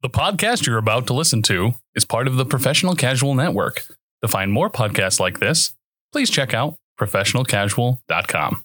The podcast you're about to listen to is part of the Professional Casual Network. To find more podcasts like this, please check out professionalcasual.com.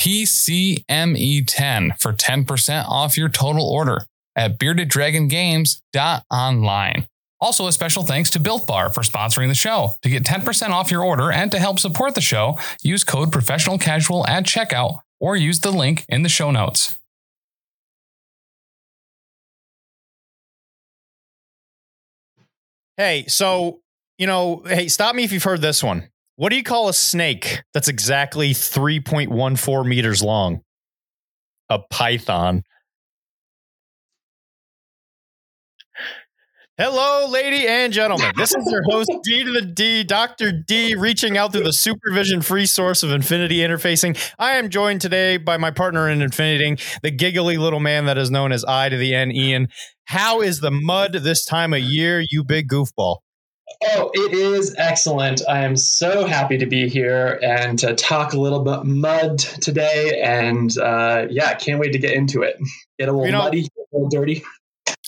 PCME10 for 10% off your total order at beardeddragongames.online. Also, a special thanks to Built Bar for sponsoring the show. To get 10% off your order and to help support the show, use code professional casual at checkout or use the link in the show notes. Hey, so, you know, hey, stop me if you've heard this one. What do you call a snake that's exactly 3.14 meters long? A python. Hello, lady and gentlemen. This is your host, D to the D, Dr. D, reaching out through the supervision free source of Infinity Interfacing. I am joined today by my partner in Infiniting, the giggly little man that is known as I to the N, Ian. How is the mud this time of year, you big goofball? Oh, it is excellent. I am so happy to be here and to talk a little bit mud today. And uh, yeah, can't wait to get into it. Get a little You know- muddy, a little dirty.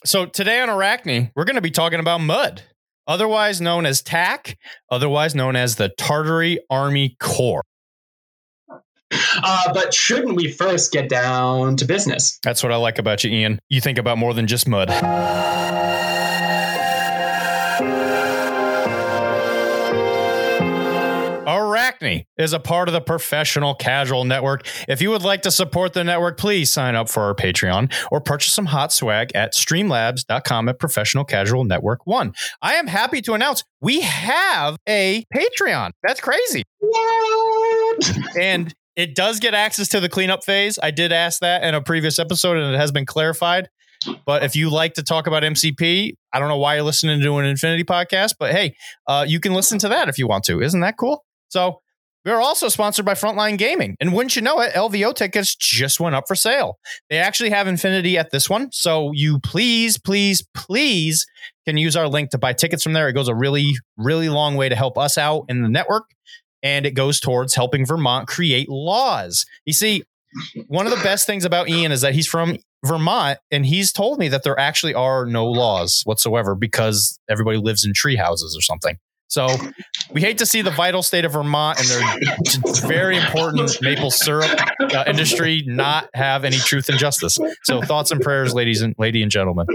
So today on Arachne, we're going to be talking about mud, otherwise known as TAC, otherwise known as the Tartary Army Corps. Uh, but shouldn't we first get down to business? That's what I like about you, Ian. You think about more than just mud. Is a part of the Professional Casual Network. If you would like to support the network, please sign up for our Patreon or purchase some hot swag at streamlabs.com at Professional Casual Network 1. I am happy to announce we have a Patreon. That's crazy. What? And it does get access to the cleanup phase. I did ask that in a previous episode and it has been clarified. But if you like to talk about MCP, I don't know why you're listening to an Infinity podcast, but hey, uh, you can listen to that if you want to. Isn't that cool? So we're also sponsored by Frontline Gaming. And wouldn't you know it, LVO tickets just went up for sale. They actually have Infinity at this one. So you please, please, please can use our link to buy tickets from there. It goes a really, really long way to help us out in the network. And it goes towards helping Vermont create laws. You see, one of the best things about Ian is that he's from Vermont and he's told me that there actually are no laws whatsoever because everybody lives in tree houses or something. So we hate to see the vital state of Vermont and their very important maple syrup uh, industry not have any truth and justice. So thoughts and prayers, ladies and lady and gentlemen.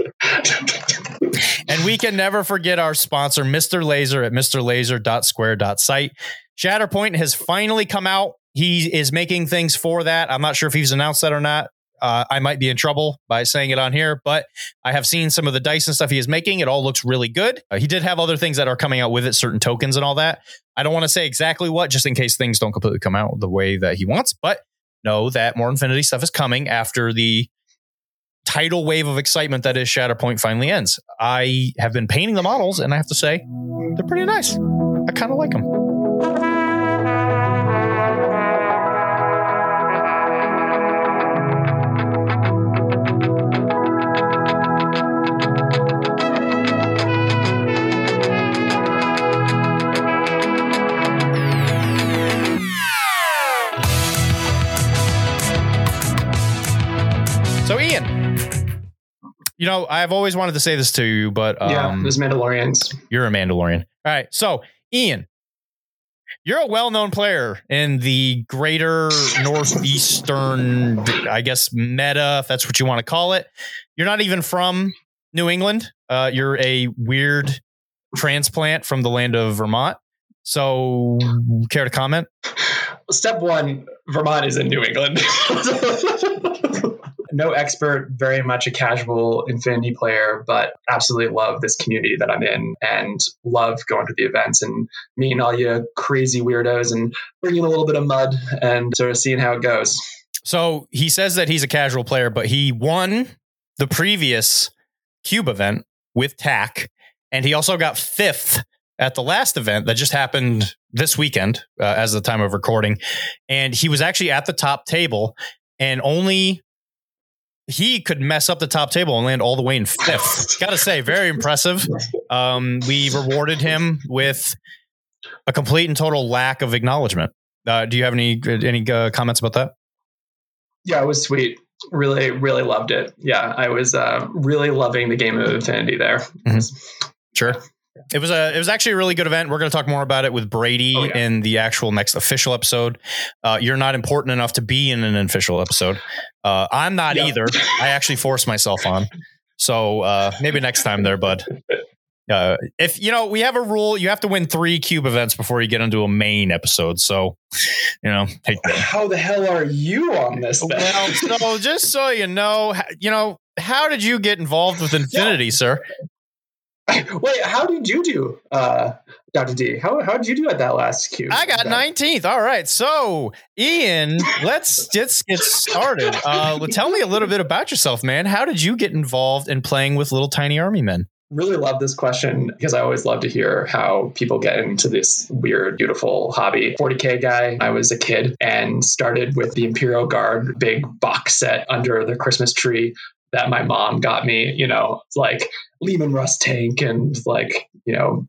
And we can never forget our sponsor, Mr. Laser at mrlaser.square.site. Shatterpoint has finally come out. He is making things for that. I'm not sure if he's announced that or not. Uh, I might be in trouble by saying it on here, but I have seen some of the dice and stuff he is making. It all looks really good. Uh, he did have other things that are coming out with it, certain tokens and all that. I don't want to say exactly what, just in case things don't completely come out the way that he wants, but know that more Infinity stuff is coming after the tidal wave of excitement that is Shatterpoint finally ends. I have been painting the models, and I have to say, they're pretty nice. I kind of like them. You know, I've always wanted to say this to you, but um, yeah, those Mandalorians. you're a Mandalorian. All right. So, Ian, you're a well known player in the greater Northeastern, I guess, meta, if that's what you want to call it. You're not even from New England. Uh, you're a weird transplant from the land of Vermont. So, care to comment? Step one Vermont is in New England. no expert, very much a casual Infinity player, but absolutely love this community that I'm in and love going to the events and meeting all you crazy weirdos and bringing a little bit of mud and sort of seeing how it goes. So, he says that he's a casual player, but he won the previous Cube event with TAC. and he also got fifth at the last event that just happened this weekend, uh, as the time of recording. And he was actually at the top table, and only he could mess up the top table and land all the way in fifth. Got to say, very impressive. Um, we rewarded him with a complete and total lack of acknowledgement. Uh, do you have any any uh, comments about that? Yeah, it was sweet. Really, really loved it. Yeah, I was uh, really loving the game of Infinity there. Mm-hmm. Sure. It was a it was actually a really good event. We're going to talk more about it with Brady oh, yeah. in the actual next official episode. Uh, you're not important enough to be in an official episode. Uh, I'm not yep. either. I actually forced myself on. So uh, maybe next time there, bud. Uh, if you know, we have a rule: you have to win three cube events before you get into a main episode. So, you know, how the hell are you on this? Then? Well, so just so you know, you know, how did you get involved with Infinity, yeah. sir? Wait, how did you do, uh, Dr. D? How how did you do at that last cube? I got nineteenth. All right, so Ian, let's just get started. Uh, tell me a little bit about yourself, man. How did you get involved in playing with little tiny army men? Really love this question because I always love to hear how people get into this weird, beautiful hobby. 40k guy. I was a kid and started with the Imperial Guard big box set under the Christmas tree that my mom got me. You know, like Leman Russ tank and like, you know,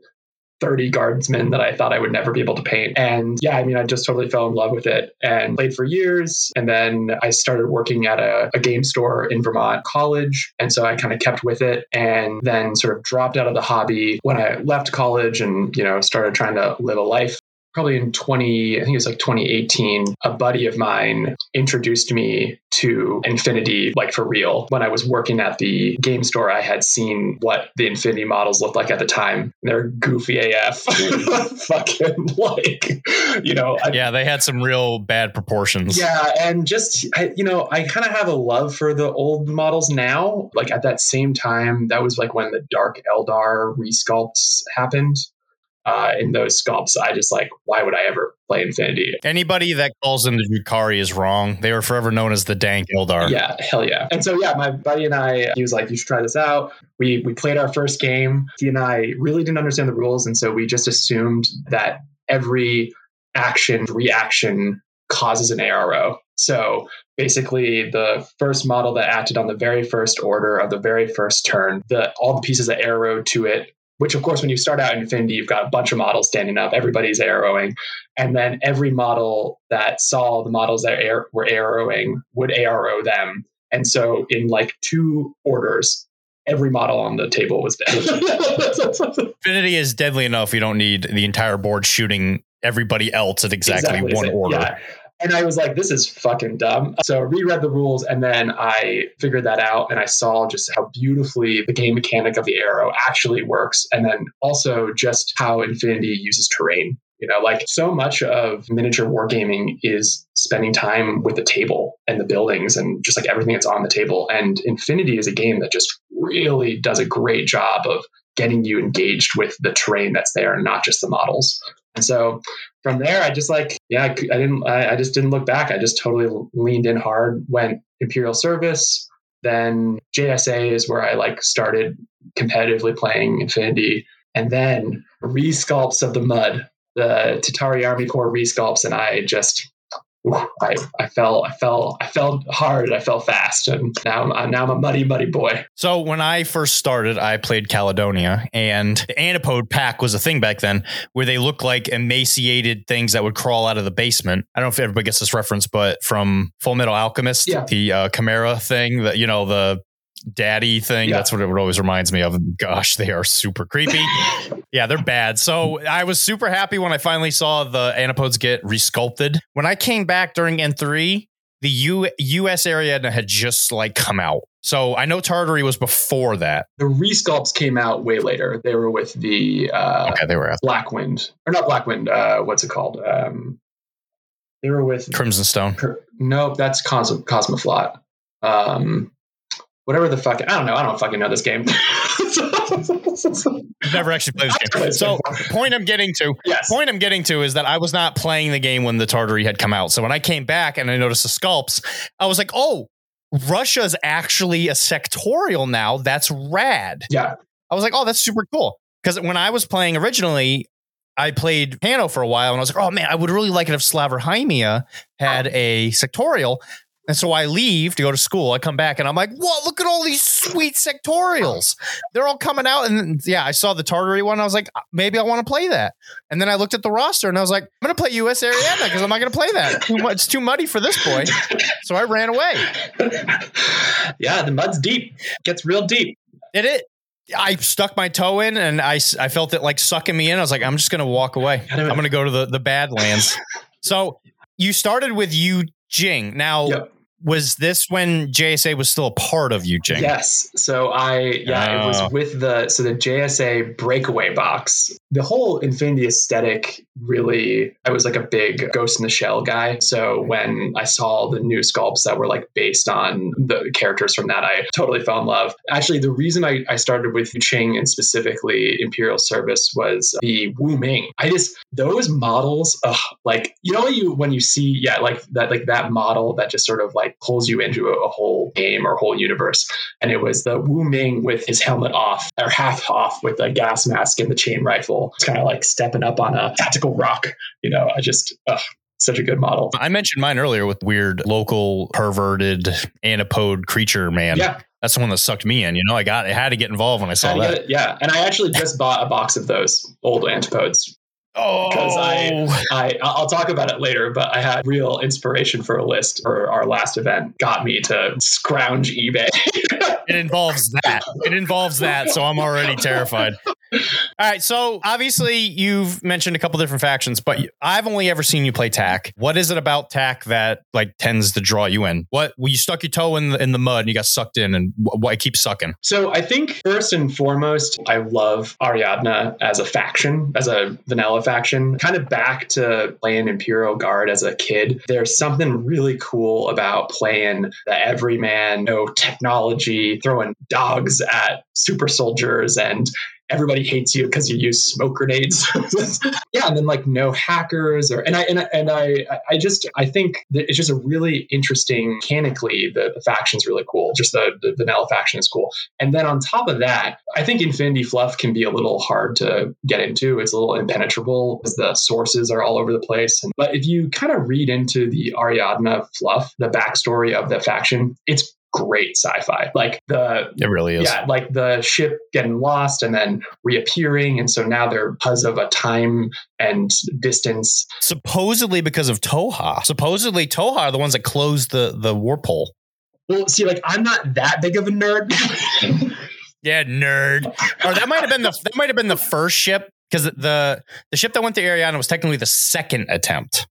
30 guardsmen that I thought I would never be able to paint. And yeah, I mean, I just totally fell in love with it and played for years. And then I started working at a, a game store in Vermont college. And so I kind of kept with it and then sort of dropped out of the hobby when I left college and, you know, started trying to live a life probably in 20 i think it was like 2018 a buddy of mine introduced me to infinity like for real. When i was working at the game store i had seen what the infinity models looked like at the time. They're goofy af fucking like you know I, yeah they had some real bad proportions. Yeah and just I, you know i kind of have a love for the old models now. Like at that same time that was like when the dark eldar resculpts happened uh, in those sculpts. I just like, why would I ever play Infinity? Anybody that calls them the Drukhari is wrong. They were forever known as the Dank Eldar. Yeah, hell yeah. And so yeah, my buddy and I, he was like, you should try this out. We we played our first game. He and I really didn't understand the rules, and so we just assumed that every action reaction causes an ARO. So basically the first model that acted on the very first order of the very first turn, the all the pieces that arrowed to it which of course when you start out in infinity you've got a bunch of models standing up. Everybody's arrowing. And then every model that saw the models that were arrowing would arrow them. And so in like two orders every model on the table was dead. Infinity is deadly enough. You don't need the entire board shooting everybody else at exactly, exactly. one order. yeah. And I was like, this is fucking dumb. So I reread the rules and then I figured that out and I saw just how beautifully the game mechanic of the arrow actually works. And then also just how Infinity uses terrain. You know, like so much of miniature wargaming is spending time with the table and the buildings and just like everything that's on the table. And Infinity is a game that just really does a great job of getting you engaged with the terrain that's there and not just the models. And so from there, I just like, yeah, I, didn't, I, I, just didn't look back. I just totally leaned in hard, went Imperial Service. Then JSA is where I like started competitively playing Infinity. And then resculpts of the mud, the Tartary Army Corps resculpts. And I just I, I fell I fell I fell hard I fell fast and now I'm now I'm a muddy muddy boy. So when I first started, I played Caledonia, and the Antipode pack was a thing back then, where they looked like emaciated things that would crawl out of the basement. I don't know if everybody gets this reference, but from Full Metal Alchemist, yeah. the uh, Chimera thing that you know the daddy thing. Yeah. That's what it always reminds me of. Gosh, they are super creepy. yeah, they're bad. So I was super happy when I finally saw the antipodes get resculpted. When I came back during N3, the U- US area had just like come out. So I know Tartary was before that. The resculpts came out way later. They were with the uh, okay, they were Blackwind or not Blackwind. Uh, what's it called? Um, they were with Crimson Stone. nope, that's Cos- Cosmoflot. Um, whatever the fuck. I don't know. I don't fucking know this game. Never actually played this game. So point I'm getting to, yes. point I'm getting to is that I was not playing the game when the Tartary had come out. So when I came back and I noticed the sculpts, I was like, oh, Russia's actually a sectorial now. That's rad. Yeah. I was like, oh, that's super cool. because when I was playing originally, I played piano for a while, and I was like, oh man, I would really like it if Slavor Hymia had a sectorial. And so I leave to go to school. I come back and I'm like, "What? Look at all these sweet sectorials! They're all coming out." And yeah, I saw the Tartary one. I was like, uh, maybe I want to play that. And then I looked at the roster and I was like, I'm going to play US Ariadna because I'm not going to play that. Too much, it's too muddy for this boy. So I ran away. yeah, the mud's deep. It gets real deep. Did it? I stuck my toe in and I, I felt it like sucking me in. I was like, I'm just going to walk away. I'm going to go to the, the Badlands. so you started with Yu Jing. Now, Yep. Was this when JSA was still a part of Yu Jing? Yes. So I yeah, it Oh. was with the so the JSA breakaway box. The whole Infinity aesthetic really I was like a big Ghost in the Shell guy. So when I saw the new sculpts that were like based on the characters from that, I totally fell in love. Actually, the reason I, I started with Ching and specifically Imperial Service was the Wu Ming. I just those models, ugh, like you know you when you see yeah like that like that model that just sort of like pulls you into a, a whole game or whole universe and it was the Wu Ming with his helmet off or half off with the gas mask and the chain rifle. It's kind of like stepping up on a tactical rock. You know, I just ugh, such a good model. I mentioned mine earlier with weird local perverted antipode creature man. Yeah, That's the one that sucked me in. You know, I got I had to get involved when I saw that. yeah. And I actually just bought a box of those old antipodes. Oh, Because I- I I'll talk about it later, but I had real inspiration for a list for our last event. Got me to scrounge eBay. it involves that. It involves that. So I'm already terrified. All right. So obviously you've mentioned a couple different factions, but I've only ever seen you play TAC. What is it about TAC that like tends to draw you in? What well, you stuck your toe in the, in the mud and you got sucked in, and wh- why keep sucking? So I think first and foremost, I love Ariadna as a faction, as a vanilla faction. Kind of back to playing Imperial Guard as a kid. There's something really cool about playing the everyman, no technology, throwing dogs at super soldiers and everybody hates you because you use smoke grenades. yeah, and then like no hackers or and I and I, and I I just I think that it's just a really interesting mechanically the, the faction's really cool. Just the, the vanilla faction is cool. And then on top of that, I think Infinity Fluff can be a little hard to get into. It's a little impenetrable because the sources are all over the place. But if you kind of read into the Ariadna Fluff, the backstory of the faction, it's great sci-fi. Like the It really is. yeah, like the ship getting lost and then reappearing. And so now they're because of a time and distance. Supposedly because of Tohaa. Supposedly Tohaa are the ones that closed the the warp hole. Well, see, like I'm not that big of a nerd. Yeah, nerd. or that might have been the that might have been the first ship because the the ship that went to Ariadna was technically the second attempt.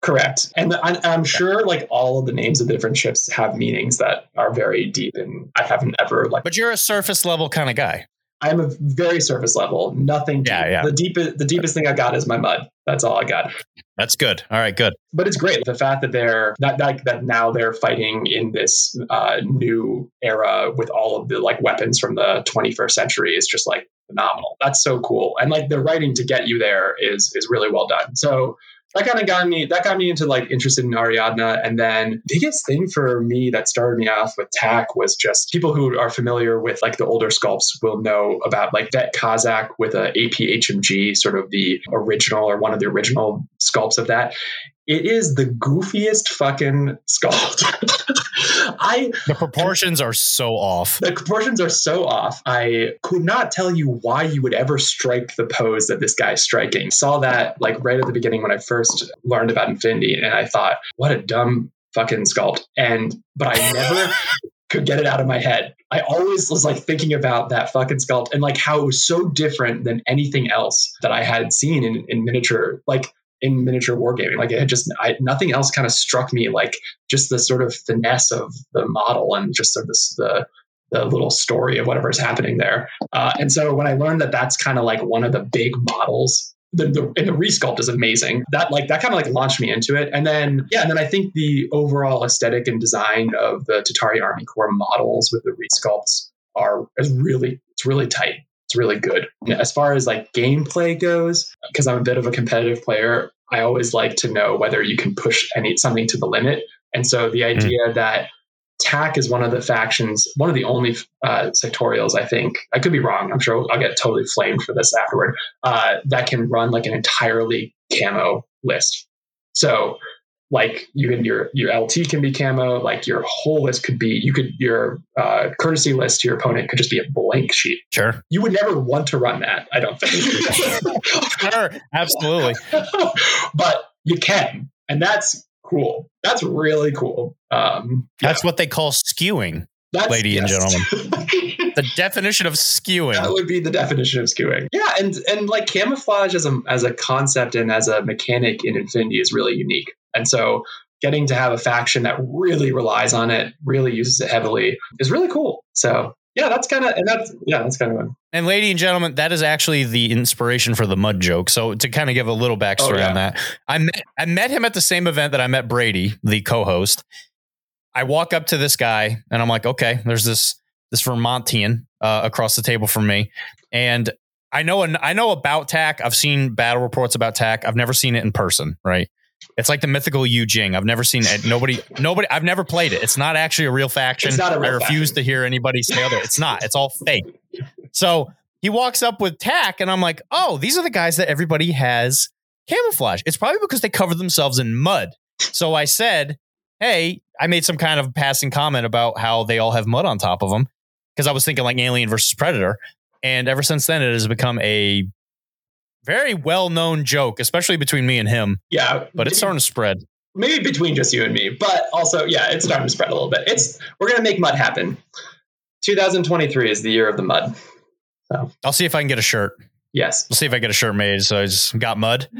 Correct. And I'm sure like all of the names of the different ships have meanings that are very deep and I haven't ever like But you're a surface level kind of guy. I'm a very surface level, nothing. Yeah, deep. yeah. The deepest the deepest thing I got is my mud. That's all I got. That's good. All right, good. but it's great the fact that they're that that, that now they're fighting in this uh, new era with all of the like weapons from the 21st century is just like phenomenal that's so cool and like the writing to get you there is is really well done so that kind of got me that got me into like interested in Ariadna and then biggest thing for me that started me off with TAC was just people who are familiar with like the older sculpts will know about like that Kazak with a APHMG sort of the original or one of the original sculpts of that it is the goofiest fucking sculpt. I The proportions are so off. the proportions are so off. I could not tell you why you would ever strike the pose that this guy's striking. Saw that like right at the beginning when I first learned about Infinity, and I thought, what a dumb fucking sculpt. And but I never could get it out of my head. I always was like thinking about that fucking sculpt and like how it was so different than anything else that I had seen in, in miniature, like in miniature wargaming. Like it had just I, nothing else kind of struck me like just the sort of finesse of the model and just sort of this, the the little story of whatever's happening there. Uh, and so when I learned that that's kind of like one of the big models. The, the and the resculpt is amazing. That like that kind of like launched me into it, and then yeah, and then I think the overall aesthetic and design of the Tartary Army Corps models with the resculpts are is really it's really tight. It's really good. As far as like gameplay goes, because I'm a bit of a competitive player, I always like to know whether you can push any something to the limit. And so the idea that TAC is one of the factions, one of the only uh, sectorials, I think. I could be wrong. I'm sure I'll get totally flamed for this afterward. Uh, that can run like an entirely camo list. So like you can your your LT can be camo, like your whole list could be you could your uh, courtesy list to your opponent could just be a blank sheet. Sure. You would never want to run that, I don't think. sure, absolutely. but you can, and that's cool. That's really cool. Um, that's yeah. what they call skewing. That's, lady yes. and gentlemen. the definition of skewing. That would be the definition of skewing. Yeah, and and like camouflage as a as a concept and as a mechanic in Infinity is really unique. And so getting to have a faction that really relies on it, really uses it heavily is really cool. So yeah, that's kind of and that's yeah, that's kind of fun. And lady and gentlemen, that is actually the inspiration for the mud joke. So to kind of give a little backstory oh, yeah. on that, I met I met him at the same event that I met Brady, the co-host. I walk up to this guy and I'm like, okay, there's this this Vermontian uh, across the table from me, and I know an, I know about TAC. I've seen battle reports about TAC. I've never seen it in person, right? It's like the mythical Yu Jing. I've never seen it. Nobody, nobody. I've never played it. It's not actually a real faction. A real I refuse faction. to hear anybody say other. It's not. It's all fake. So he walks up with TAC, and I'm like, oh, these are the guys that everybody has camouflage. It's probably because they cover themselves in mud. So I said, hey, I made some kind of passing comment about how they all have mud on top of them because I was thinking like Alien versus Predator. And ever since then, it has become a very well known joke, especially between me and him. Yeah. But it's starting to spread. Maybe between just you and me, but also, yeah, it's starting to spread a little bit. It's we're gonna make mud happen. 2023 is the year of the mud. So I'll see if I can get a shirt. Yes. We'll see if I get a shirt made. So I just got mud.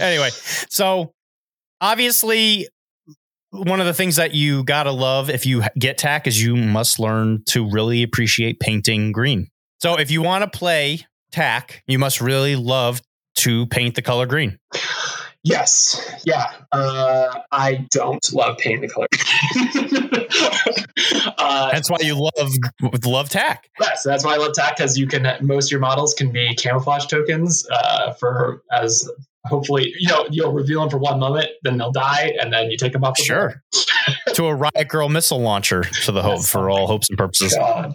anyway, so obviously one of the things that you gotta love if you get tack is you must learn to really appreciate painting green. So if you want to play TAC, you must really love to paint the color green. Yes. Yeah. Uh, I don't love painting the color. uh, that's why you love love TAC. Yes, that's why I love TAC because you can most of your models can be camouflage tokens uh, for as hopefully you know you'll reveal them for one moment, then they'll die, and then you take them off. The sure. to a Riot girl missile launcher for the hope for all hopes and purposes. God.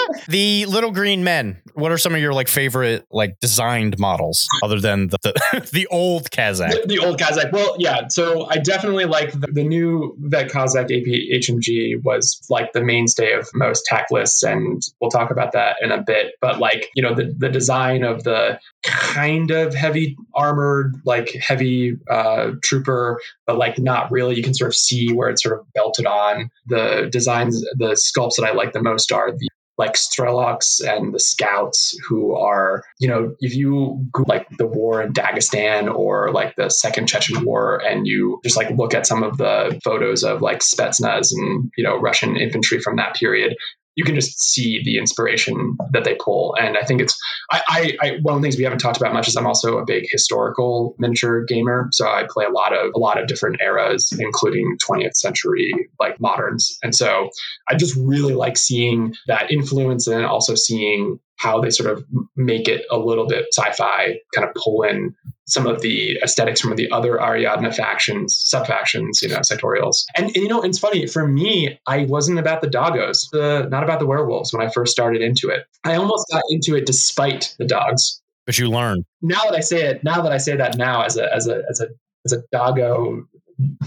the little green men. What are some of your like favorite like designed models other than the the, the old Kazak? The, the, old Kazak. Well, yeah. So I definitely like the, the new Vet Kazak AP HMG was like the mainstay of most TAC lists, and we'll talk about that in a bit. But like you know the the design of the kind of heavy armored, like heavy uh, trooper, but like not really. You can sort of see where it's sort of belted on. The designs, the sculpts that I like the most are the like Strelok's and the scouts who are, you know, if you go like the war in Dagestan or like the second Chechen war and you just like look at some of the photos of like Spetsnaz and, you know, Russian infantry from that period, you can just see the inspiration that they pull. And I think it's I, I, I, one of the things we haven't talked about much is I'm also a big historical miniature gamer. So I play a lot of a lot of different eras, including 20th century like moderns. And so I just really like seeing that influence and also seeing how they sort of make it a little bit sci-fi, kind of pull in some of the aesthetics from the other Ariadna factions, sub-factions, you know, sectorials. And, and, you know, it's funny for me, I wasn't about the doggos, the, not about the werewolves when I first started into it. I almost got into it despite the dogs. But you learned. Now that I say it, now that I say that now as a as a as a as a doggo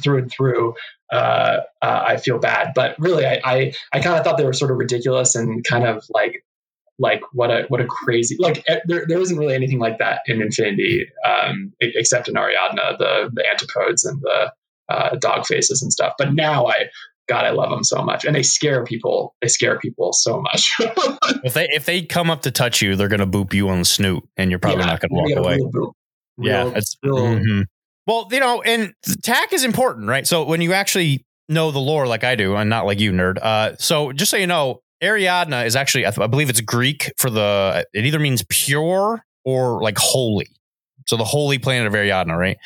through and through, uh, uh, I feel bad. But really, I I, I kind of thought they were sort of ridiculous and kind of like like what a what a crazy like eh, there, there isn't really anything like that in Infinity um, except in Ariadna the the antipodes and the uh, dog faces and stuff. But now I God I love them so much and they scare people they scare people so much. if they if they come up to touch you, they're gonna boop you on the snoot and you're probably yeah, not gonna walk away. Real real, yeah, it's real, mm-hmm. well you know and tack is important right. So when you actually know the lore like I do and not like you nerd. Uh, so just so you know, Ariadna is actually, I, th- I believe it's Greek for the, it either means pure or like holy. So the holy planet of Ariadna, right?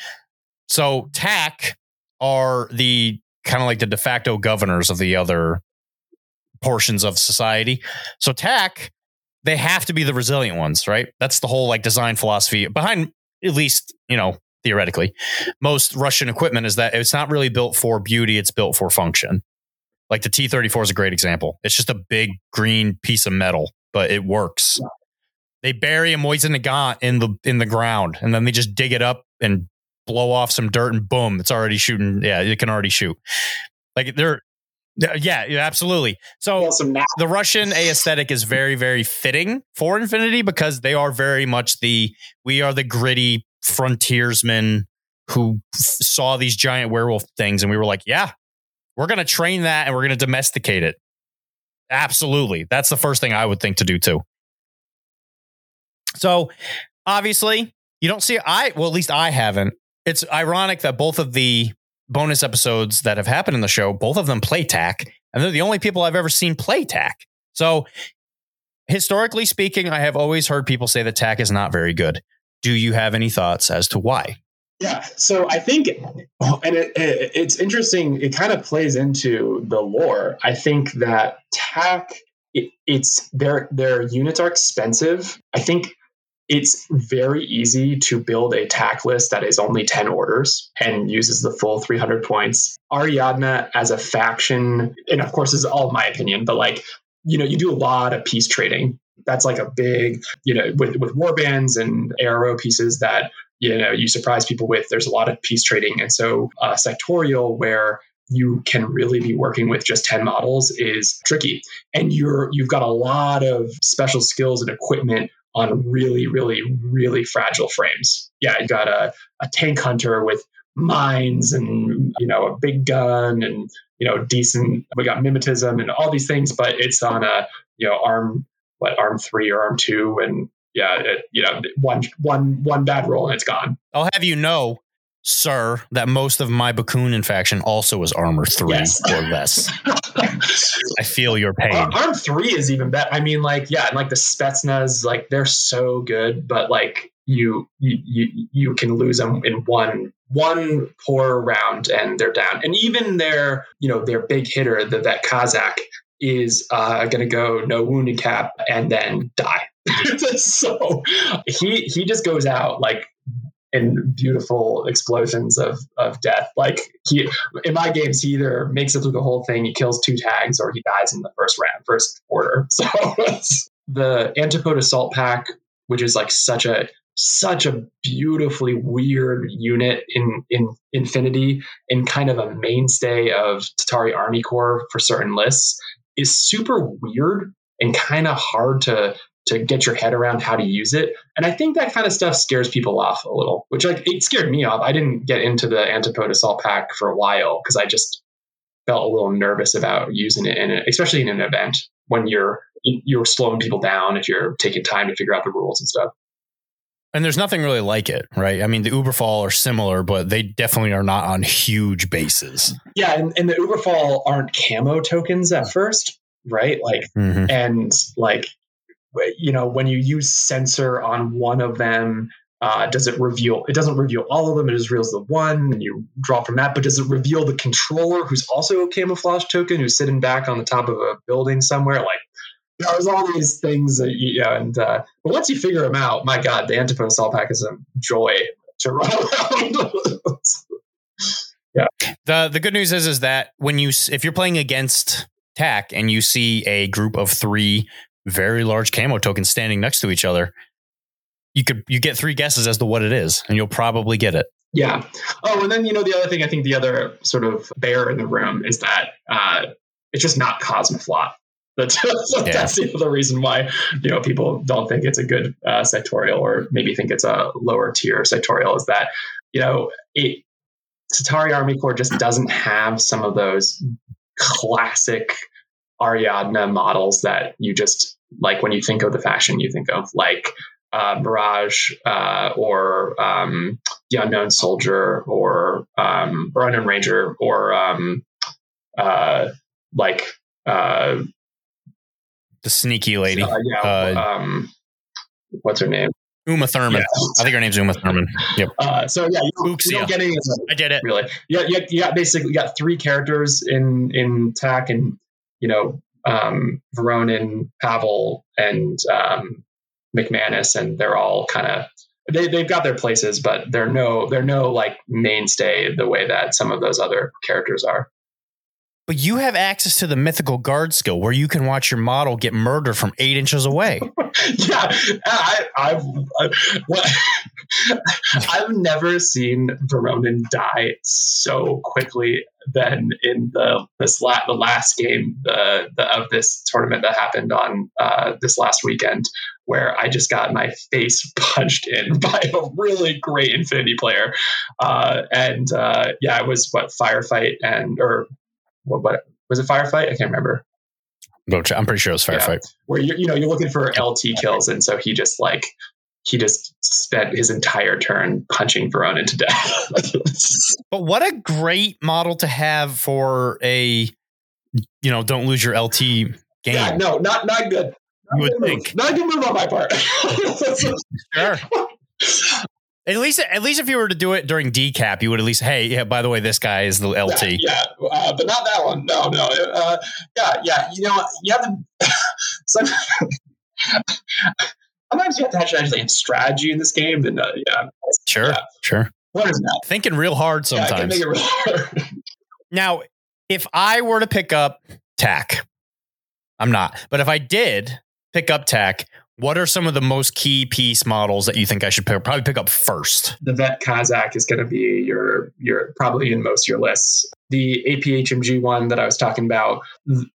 So TAC are the kind of like the de facto governors of the other portions of society. So TAC, they have to be the resilient ones, right? That's the whole like design philosophy behind at least, you know, theoretically, most Russian equipment is that it's not really built for beauty, it's built for function. Like the T 34 is a great example. It's just a big green piece of metal, but it works. They bury a Mosin Nagant in the in the ground and then they just dig it up and blow off some dirt and boom, it's already shooting. Yeah, it can already shoot. Like they're yeah, yeah, absolutely. So the Russian aesthetic is very, very fitting for Infinity because they are very much the we are the gritty frontiersmen who f- saw these giant werewolf things and we were like, yeah, we're going to train that and we're going to domesticate it. Absolutely. That's the first thing I would think to do too. So obviously, you don't see I well at least I haven't. It's ironic that both of the bonus episodes that have happened in the show, both of them play tack, and they're the only people I've ever seen play tack. So historically speaking, I have always heard people say that tack is not very good. Do you have any thoughts as to why? Yeah, so I think, and it, it, it's interesting. It kind of plays into the lore. I think that tack, it, it's their their units are expensive. I think it's very easy to build a tack list that is only 10 orders and uses the full 300 points. Ariadna as a faction, and of course, this is all my opinion, but like, you know, you do a lot of piece trading. That's like a big, you know, with, with war bands and ARO pieces that, you know, you surprise people with. There's a lot of piece trading. And so, uh, sectorial, where you can really be working with just 10 models is tricky and you're you've got a lot of special skills and equipment on really, really, really fragile frames. Yeah, you got a, a tank hunter with mines and you know a big gun and you know decent we got mimetism and all these things but it's on a you know arm what arm three or arm two and yeah it, you know one one one bad roll and it's gone i'll have you know sir, that most of my Bakunin faction also is armor three yes. or less. I feel your pain. Uh, arm three is even better. I mean, like, yeah, and like the Spetsnaz, like they're so good, but like you you you, you can lose them in one one poor round and they're down. And even their you know their big hitter, the, that Kazak is uh, going to go no wounded cap and then die. so he he just goes out like in beautiful explosions of of death. Like he in my games, he either makes it through the whole thing, he kills two tags, or he dies in the first round, first order. So the Antipode Assault Pack, which is like such a such a beautifully weird unit in in Infinity and kind of a mainstay of Tartary Army Corps for certain lists, is super weird and kind of hard to to get your head around how to use it. And I think that kind of stuff scares people off a little, which like it scared me off. I didn't get into the Antipode Assault Pack for a while because I just felt a little nervous about using it in it, especially in an event when you're you're slowing people down if you're taking time to figure out the rules and stuff. And there's nothing really like it, right? I mean, the Uberfall are similar, but they definitely are not on huge bases. Yeah, and, and the Uberfall aren't camo tokens at first, right? Like, mm-hmm. and like you know, when you use sensor on one of them, uh, does it reveal? It doesn't reveal all of them. It just reveals the one, and you draw from that. But does it reveal the controller, who's also a camouflage token, who's sitting back on the top of a building somewhere? Like there's all these things that you know, and uh, but once you figure them out, my God, the Antipode Assault Pack is a joy to run around. yeah. The the good news is is that when you if you're playing against TAC and you see a group of three very large camo tokens standing next to each other, you could you get three guesses as to what it is, and you'll probably get it. Yeah. Oh, and then you know the other thing I think the other sort of bear in the room is that uh, it's just not Cosmoflot. That's, yeah. that's the other reason why you know people don't think it's a good uh, sectorial or maybe think it's a lower tier sectorial is that you know it Tartary Army Corps just doesn't have some of those classic Ariadna models that you just like when you think of the fashion you think of, like uh, Mirage uh, or um, the Unknown Soldier or um, or Unknown Ranger or um, uh, like uh, the sneaky lady. Uh, yeah, uh, um, what's her name? Uma Thurman. Yeah. I think her name's Uma Thurman. Yep. Uh, so yeah, you, you don't get any. I did it. Really? Yeah, yeah, yeah. Basically, you got three characters in in TAC, and you know, um, Voronin, Pavel, and um, McManus, and they're all kind of they they've got their places, but they're no they're no like mainstay the way that some of those other characters are. But you have access to the mythical guard skill where you can watch your model get murdered from eight inches away. yeah, I, I've I've never seen Voronin die so quickly than in the this la- the last game the, the of this tournament that happened on uh, this last weekend, where I just got my face punched in by a really great Infinity player, uh, and uh, yeah, it was what firefight and or what, what was it firefight? I can't remember. I'm pretty sure it was firefight. Yeah, where you you know you're looking for LT kills, and so he just like he just spent his entire turn punching Verona to death. but what a great model to have for a you know don't lose your LT game. Yeah, no, not not good. Not you would good think move. not a good move on my part. sure. At least, at least if you were to do it during decap, you would at least, hey, yeah. By the way, this guy is the LT. Yeah, yeah uh, but not that one. No, no. Uh, yeah, yeah. You know, you have to. some, sometimes you have to actually have strategy in this game. And uh, yeah, sure, yeah. sure. What is that? Thinking real hard sometimes. Yeah, real hard. now, if I were to pick up tack, I'm not. But if I did pick up tack, what are some of the most key piece models that you think I should pick, probably pick up first? The Vet Kazak is going to be your your probably in most of your lists. The APHMG one that I was talking about,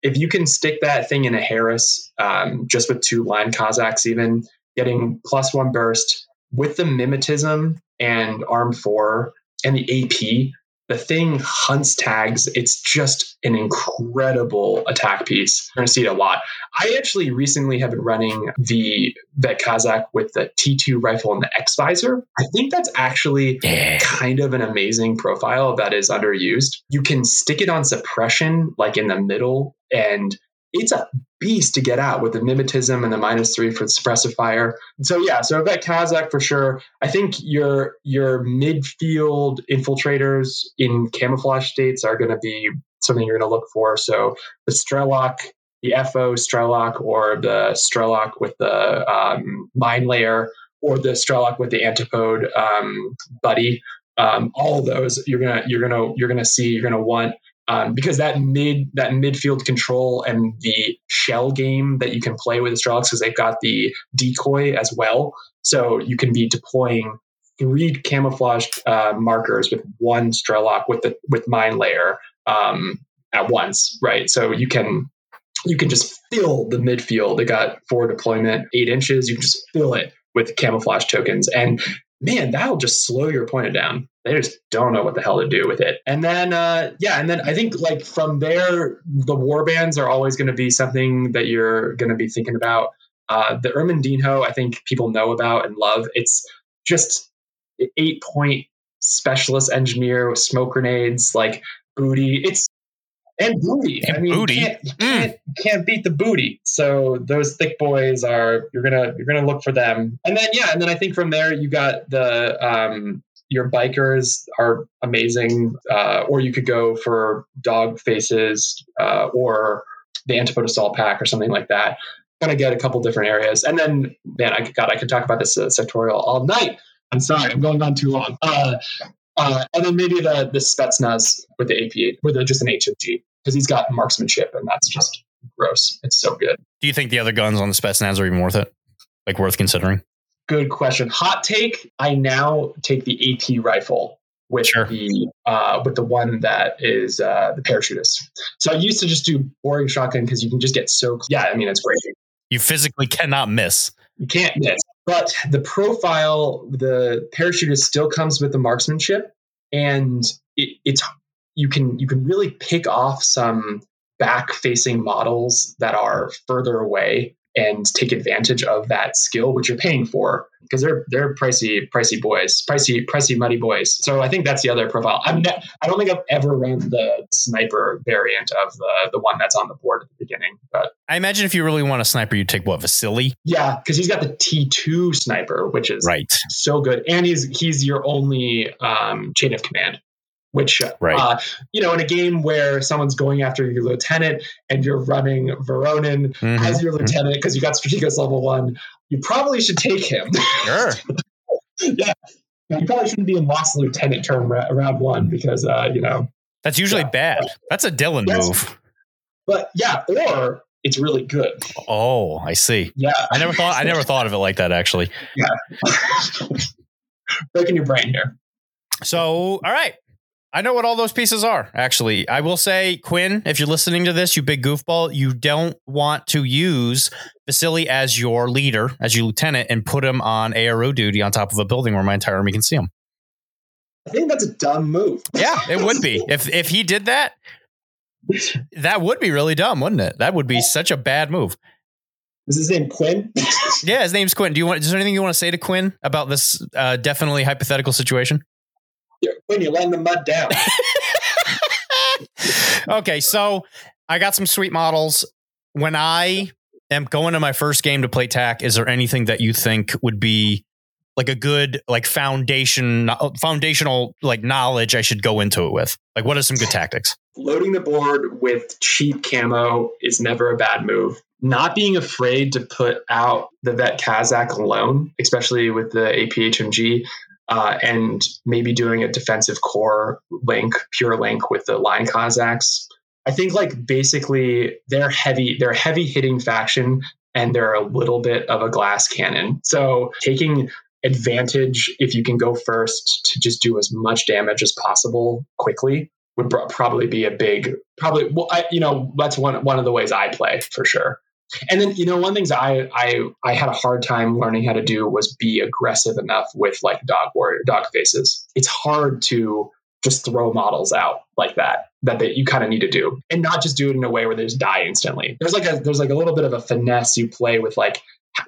if you can stick that thing in a Haris, um, just with two line Kazaks, even getting plus one burst with the mimetism and arm four and the AP, the thing hunts tags. It's just an incredible attack piece. You're going to see it a lot. I actually recently have been running the Vet Kazak with the T2 rifle and the X visor. I think that's actually yeah. kind of an amazing profile that is underused. You can stick it on suppression, like in the middle, and it's a beast to get out with the mimetism and the minus three for the suppressive fire. So yeah, so Vet Kazak for sure. I think your your midfield infiltrators in camouflage states are going to be something you're going to look for. So the Strelok, the FO Strelok, or the Strelok with the um, mine layer, or the Strelok with the antipode um, buddy. Um, all of those you're gonna you're gonna you're gonna see you're gonna want um, because that mid that midfield control and the shell game that you can play with the Strelok because they've got the decoy as well, so you can be deploying three camouflage uh, markers with one Strelok with the with mine layer um, at once, right? So you can you can just fill the midfield. They got four deployment, eight inches. You can just fill it with camouflage tokens, and man, that'll just slow your opponent down. They just don't know what the hell to do with it. And then, uh, yeah, and then I think like from there, the war bands are always going to be something that you're going to be thinking about. Uh, the Irmandinho, I think people know about and love. It's just eight point specialist engineer with smoke grenades, like booty. It's and booty. And I mean, booty. You can't, you can't, can't, beat the booty. So those thick boys are you're gonna you're gonna look for them. And then yeah, and then I think from there you got the um, your bikers are amazing, uh, or you could go for dog faces uh, or the antipode assault pack or something like that. Gonna get a couple different areas, and then man, I God, I could talk about this uh, sectorial all night. I'm sorry, I'm going on too long. Uh, uh, and then maybe the the Spetsnaz with the AP with just an HMG because he's got marksmanship and that's just gross. It's so good. Do you think the other guns on the Spetsnaz are even worth it? Like worth considering? Good question. Hot take. I now take the AP rifle with sure. the uh, with the one that is uh, the parachutist. So I used to just do boring shotgun because you can just get so close. yeah. I mean, it's great. You physically cannot miss. You can't miss. But the profile, the parachutist still comes with the marksmanship, and it, it's you can you can really pick off some back facing models that are further away and take advantage of that skill which you're paying for because they're they're pricey pricey boys pricey pricey muddy boys. So i think that's the other profile. I'm ne- i don't think i've ever run the sniper variant of the the one that's on the board at the beginning but i imagine if you really want a sniper you take what vasily? Yeah because he's got the t2 sniper which is right. so good and he's he's your only um, chain of command which right. uh, you know in a game where someone's going after your lieutenant and you're running Voronin mm-hmm. as your lieutenant because you got Strategos level one, you probably should take him. Sure. yeah, you probably shouldn't be in Lost Lieutenant turn ra- round one because uh, you know. That's usually Yeah. bad. That's a Dylan move. But yeah, or it's really good. Oh, I see. Yeah, I never thought I never thought of it like that actually. Yeah, breaking your brain here. So, all right. I know what all those pieces are, actually. I will say, Quinn, if you're listening to this, you big goofball, you don't want to use Vasily as your leader, as your lieutenant, and put him on ARO duty on top of a building where my entire army can see him. I think that's a dumb move. Yeah, it would be. If if he did that, that would be really dumb, wouldn't it? That would be such a bad move. Is his name Quinn? Yeah, his name's Quinn. Do you want is there anything you want to say to Quinn about this uh, definitely hypothetical situation? Quinn, you're letting the mud down. okay, so I got some sweet models. When I am going to my first game to play TAK, is there anything that you think would be like a good like foundation foundational like knowledge I should go into it with? Like what are some good tactics? Loading the board with cheap camo is never a bad move. Not being afraid to put out the vet Kazak alone, especially with the APHMG, uh, and maybe doing a defensive core link, pure link with the line Kazaks. I think like basically they're heavy, they're a heavy hitting faction and they're a little bit of a glass cannon. So taking advantage if you can go first to just do as much damage as possible quickly would probably be a big probably well I, you know that's one one of the ways I play for sure. And then you know one things I I I had a hard time learning how to do was be aggressive enough with like dog warrior dog faces. It's hard to just throw models out like that that they, you kind of need to do and not just do it in a way where they just die instantly. There's like a there's like a little bit of a finesse you play with like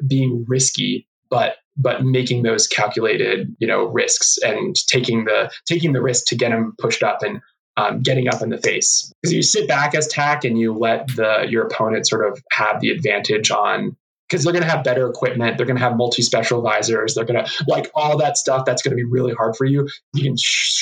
being risky but but making those calculated you know risks and taking the taking the risk to get them pushed up and um, getting up in the face. Because you sit back as TAK and you let the your opponent sort of have the advantage on because they're going to have better equipment they're going to have multi special visors they're going to like all that stuff that's going to be really hard for you you can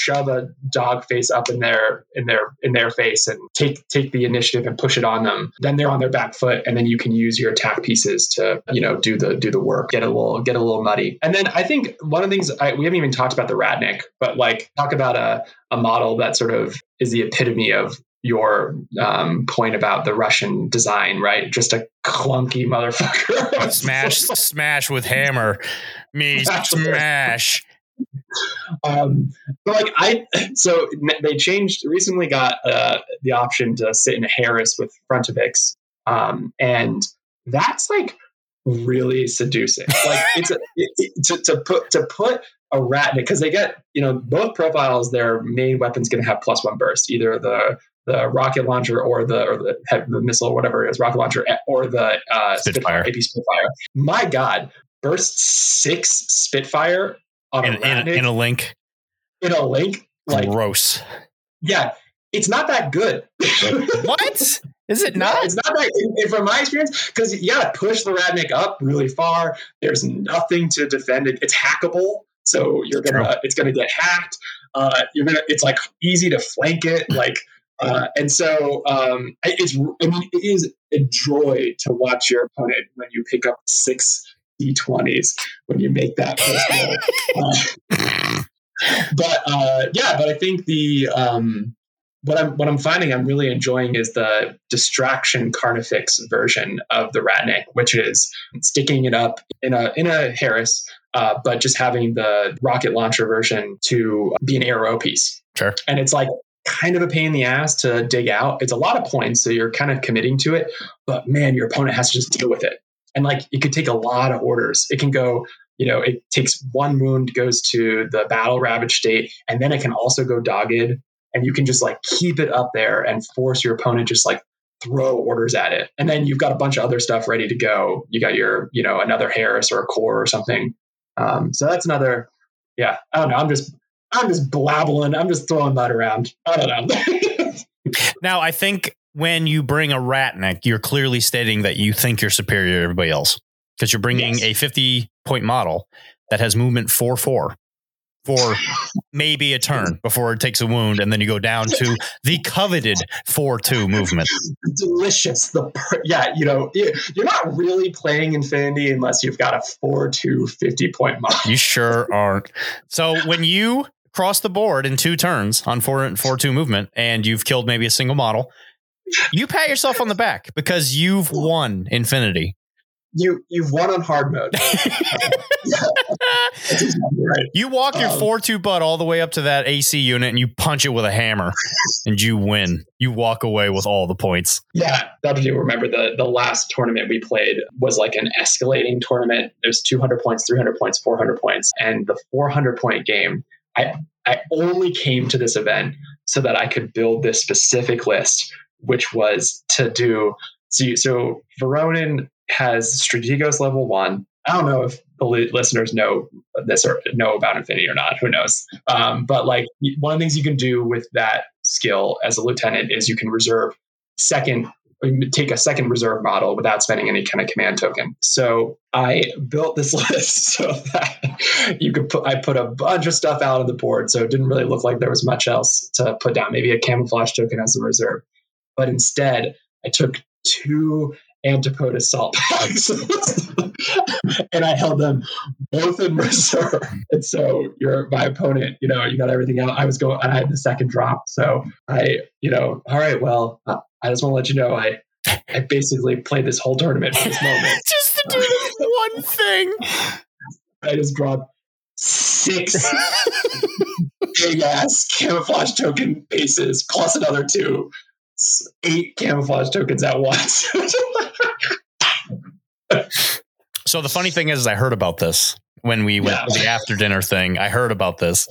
shove a dog face up in their in their in their face and take take the initiative and push it on them. Then they're on their back foot and then you can use your attack pieces to you know do the do the work get a little get a little muddy. And then i think one of the things I, we haven't even talked about the ratnik but like talk about a a model that sort of is the epitome of your um, point about the Russian design, right? Just a clunky motherfucker. smash, smash with hammer, me Smash um, but like I, so they changed recently. Got uh, the option to sit in a Haris with Frontoviks, um, and that's like really seducing. Like it's a, it- to, to put to put a rat because they get you know both profiles. Their main weapon's going to have plus one burst, either the the rocket launcher or the or the, the missile, whatever it is, rocket launcher or the uh, Spitfire. AP Spitfire. My God, burst six Spitfire on In, a in, Ratnik in a link. in a link. Like, Gross. yeah, it's not that good. What? Is it No, not? it's not that. and- and From my experience, because you got to push the Ratnik up really far. There's nothing to defend it. It's hackable, so you're gonna. It's gonna get hacked. Uh, you're gonna. It's like easy to flank it. Like. Uh, and so um, it's, I mean, it is a joy to watch your opponent when you pick up six d20s when you make that. Uh, but uh, yeah, but I think the um, what I'm what I'm finding I'm really enjoying is the distraction Carnifex version of the Ratnik, which is sticking it up in a in a Haris, uh, but just having the rocket launcher version to be an ARO piece. Sure. And it's like kind of a pain in the ass to dig out. It's a lot of points, so you're kind of committing to it, but man, your opponent has to just deal with it. And like it could take a lot of orders. It can go you know, it takes one wound, goes to the battle ravage state, and then it can also go dogged. And you can just like keep it up there and force your opponent just like throw orders at it. And then you've got a bunch of other stuff ready to go. You got your, you know, another Haris or a core or something. Um, so that's another, yeah, I don't know. I'm just, I'm just blabbling. I'm just throwing that around. I don't know. Now, I think when you bring a Ratnik, you're clearly stating that you think you're superior to everybody else because you're bringing Yes. a 50 point model that has movement 4 4 for maybe a turn before it takes a wound, and then you go down to the coveted four two movement. delicious. The per- yeah, you know, you- you're not really playing Infinity unless you've got a 4 2 50 point model. You sure aren't. So when you cross the board in two turns on four four two movement, and you've killed maybe a single model, you pat yourself on the back because you've won Infinity. You you've won on hard mode. Exactly right. You walk your Um, four two butt all the way up to that AC unit and you punch it with a hammer and you win. You walk away with all the points. Yeah, that do remember the the last tournament we played was like an escalating tournament. There's 200 points, 300 points, 400 points, and the 400 point game. I I only came to this event so that I could build this specific list, which was to do. So so Voronin has Strategos level one. I don't know if the listeners know this or know about Infinity or not. Who knows? Um, but like one of the things you can do with that skill as a lieutenant is you can reserve second take a second reserve model without spending any kind of command token. So I built this list so that you could put I put a bunch of stuff out on the board so it didn't really look like there was much else to put down, maybe a camouflage token as a reserve. But instead, I took two antipode assault packs and I held them both in reserve. And so you're my opponent, you know, you got everything out. I was going, I had the second drop. So I, you know, all right, well, uh, I just want to let you know, I, I basically played this whole tournament for this moment. Just to do this one thing. I just dropped six big ass camouflage token bases plus another two, S- eight camouflage tokens at once. So the funny thing is, is I heard about this when we went Yeah. to the after dinner thing. I heard about this.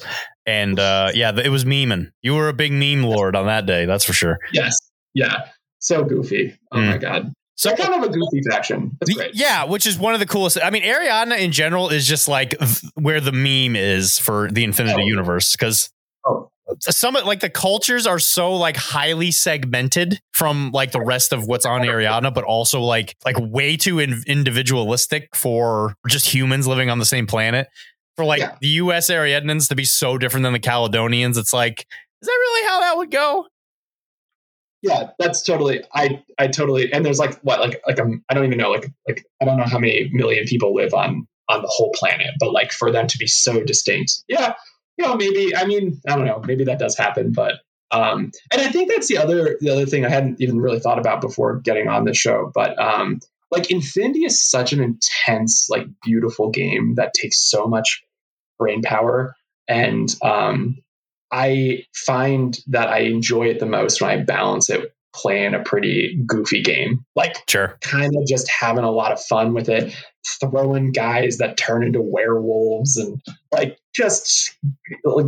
And uh, yeah, it was memeing. You were a big meme lord on that day, that's for sure. yes, yeah, so goofy. Oh Mm. my god, So they're kind of a goofy faction. That's great. Yeah, which is one of the coolest. I mean, Ariadna in general is just like where the meme is for the Infinity Oh. Universe because Oh. some like the cultures are so like highly segmented from like the rest of what's on Ariadna, but also like like way too in- individualistic for just humans living on the same planet. For like Yeah. the U.S. Ariadnans to be so different than the Caledonians, it's like, is that really how that would go? Yeah, that's totally. I I totally. And there's like what like like um, I don't even know like like I don't know how many million people live on on the whole planet, but like for them to be so distinct, yeah, you know maybe I mean I don't know maybe that does happen, but um and I think that's the other the other thing I hadn't even really thought about before getting on the show, but um like Infinity is such an intense like beautiful game that takes so much brain power and um I find that I enjoy it the most when I balance it playing a pretty goofy game. Like Sure. kind of just having a lot of fun with it, throwing guys that turn into werewolves and like just like,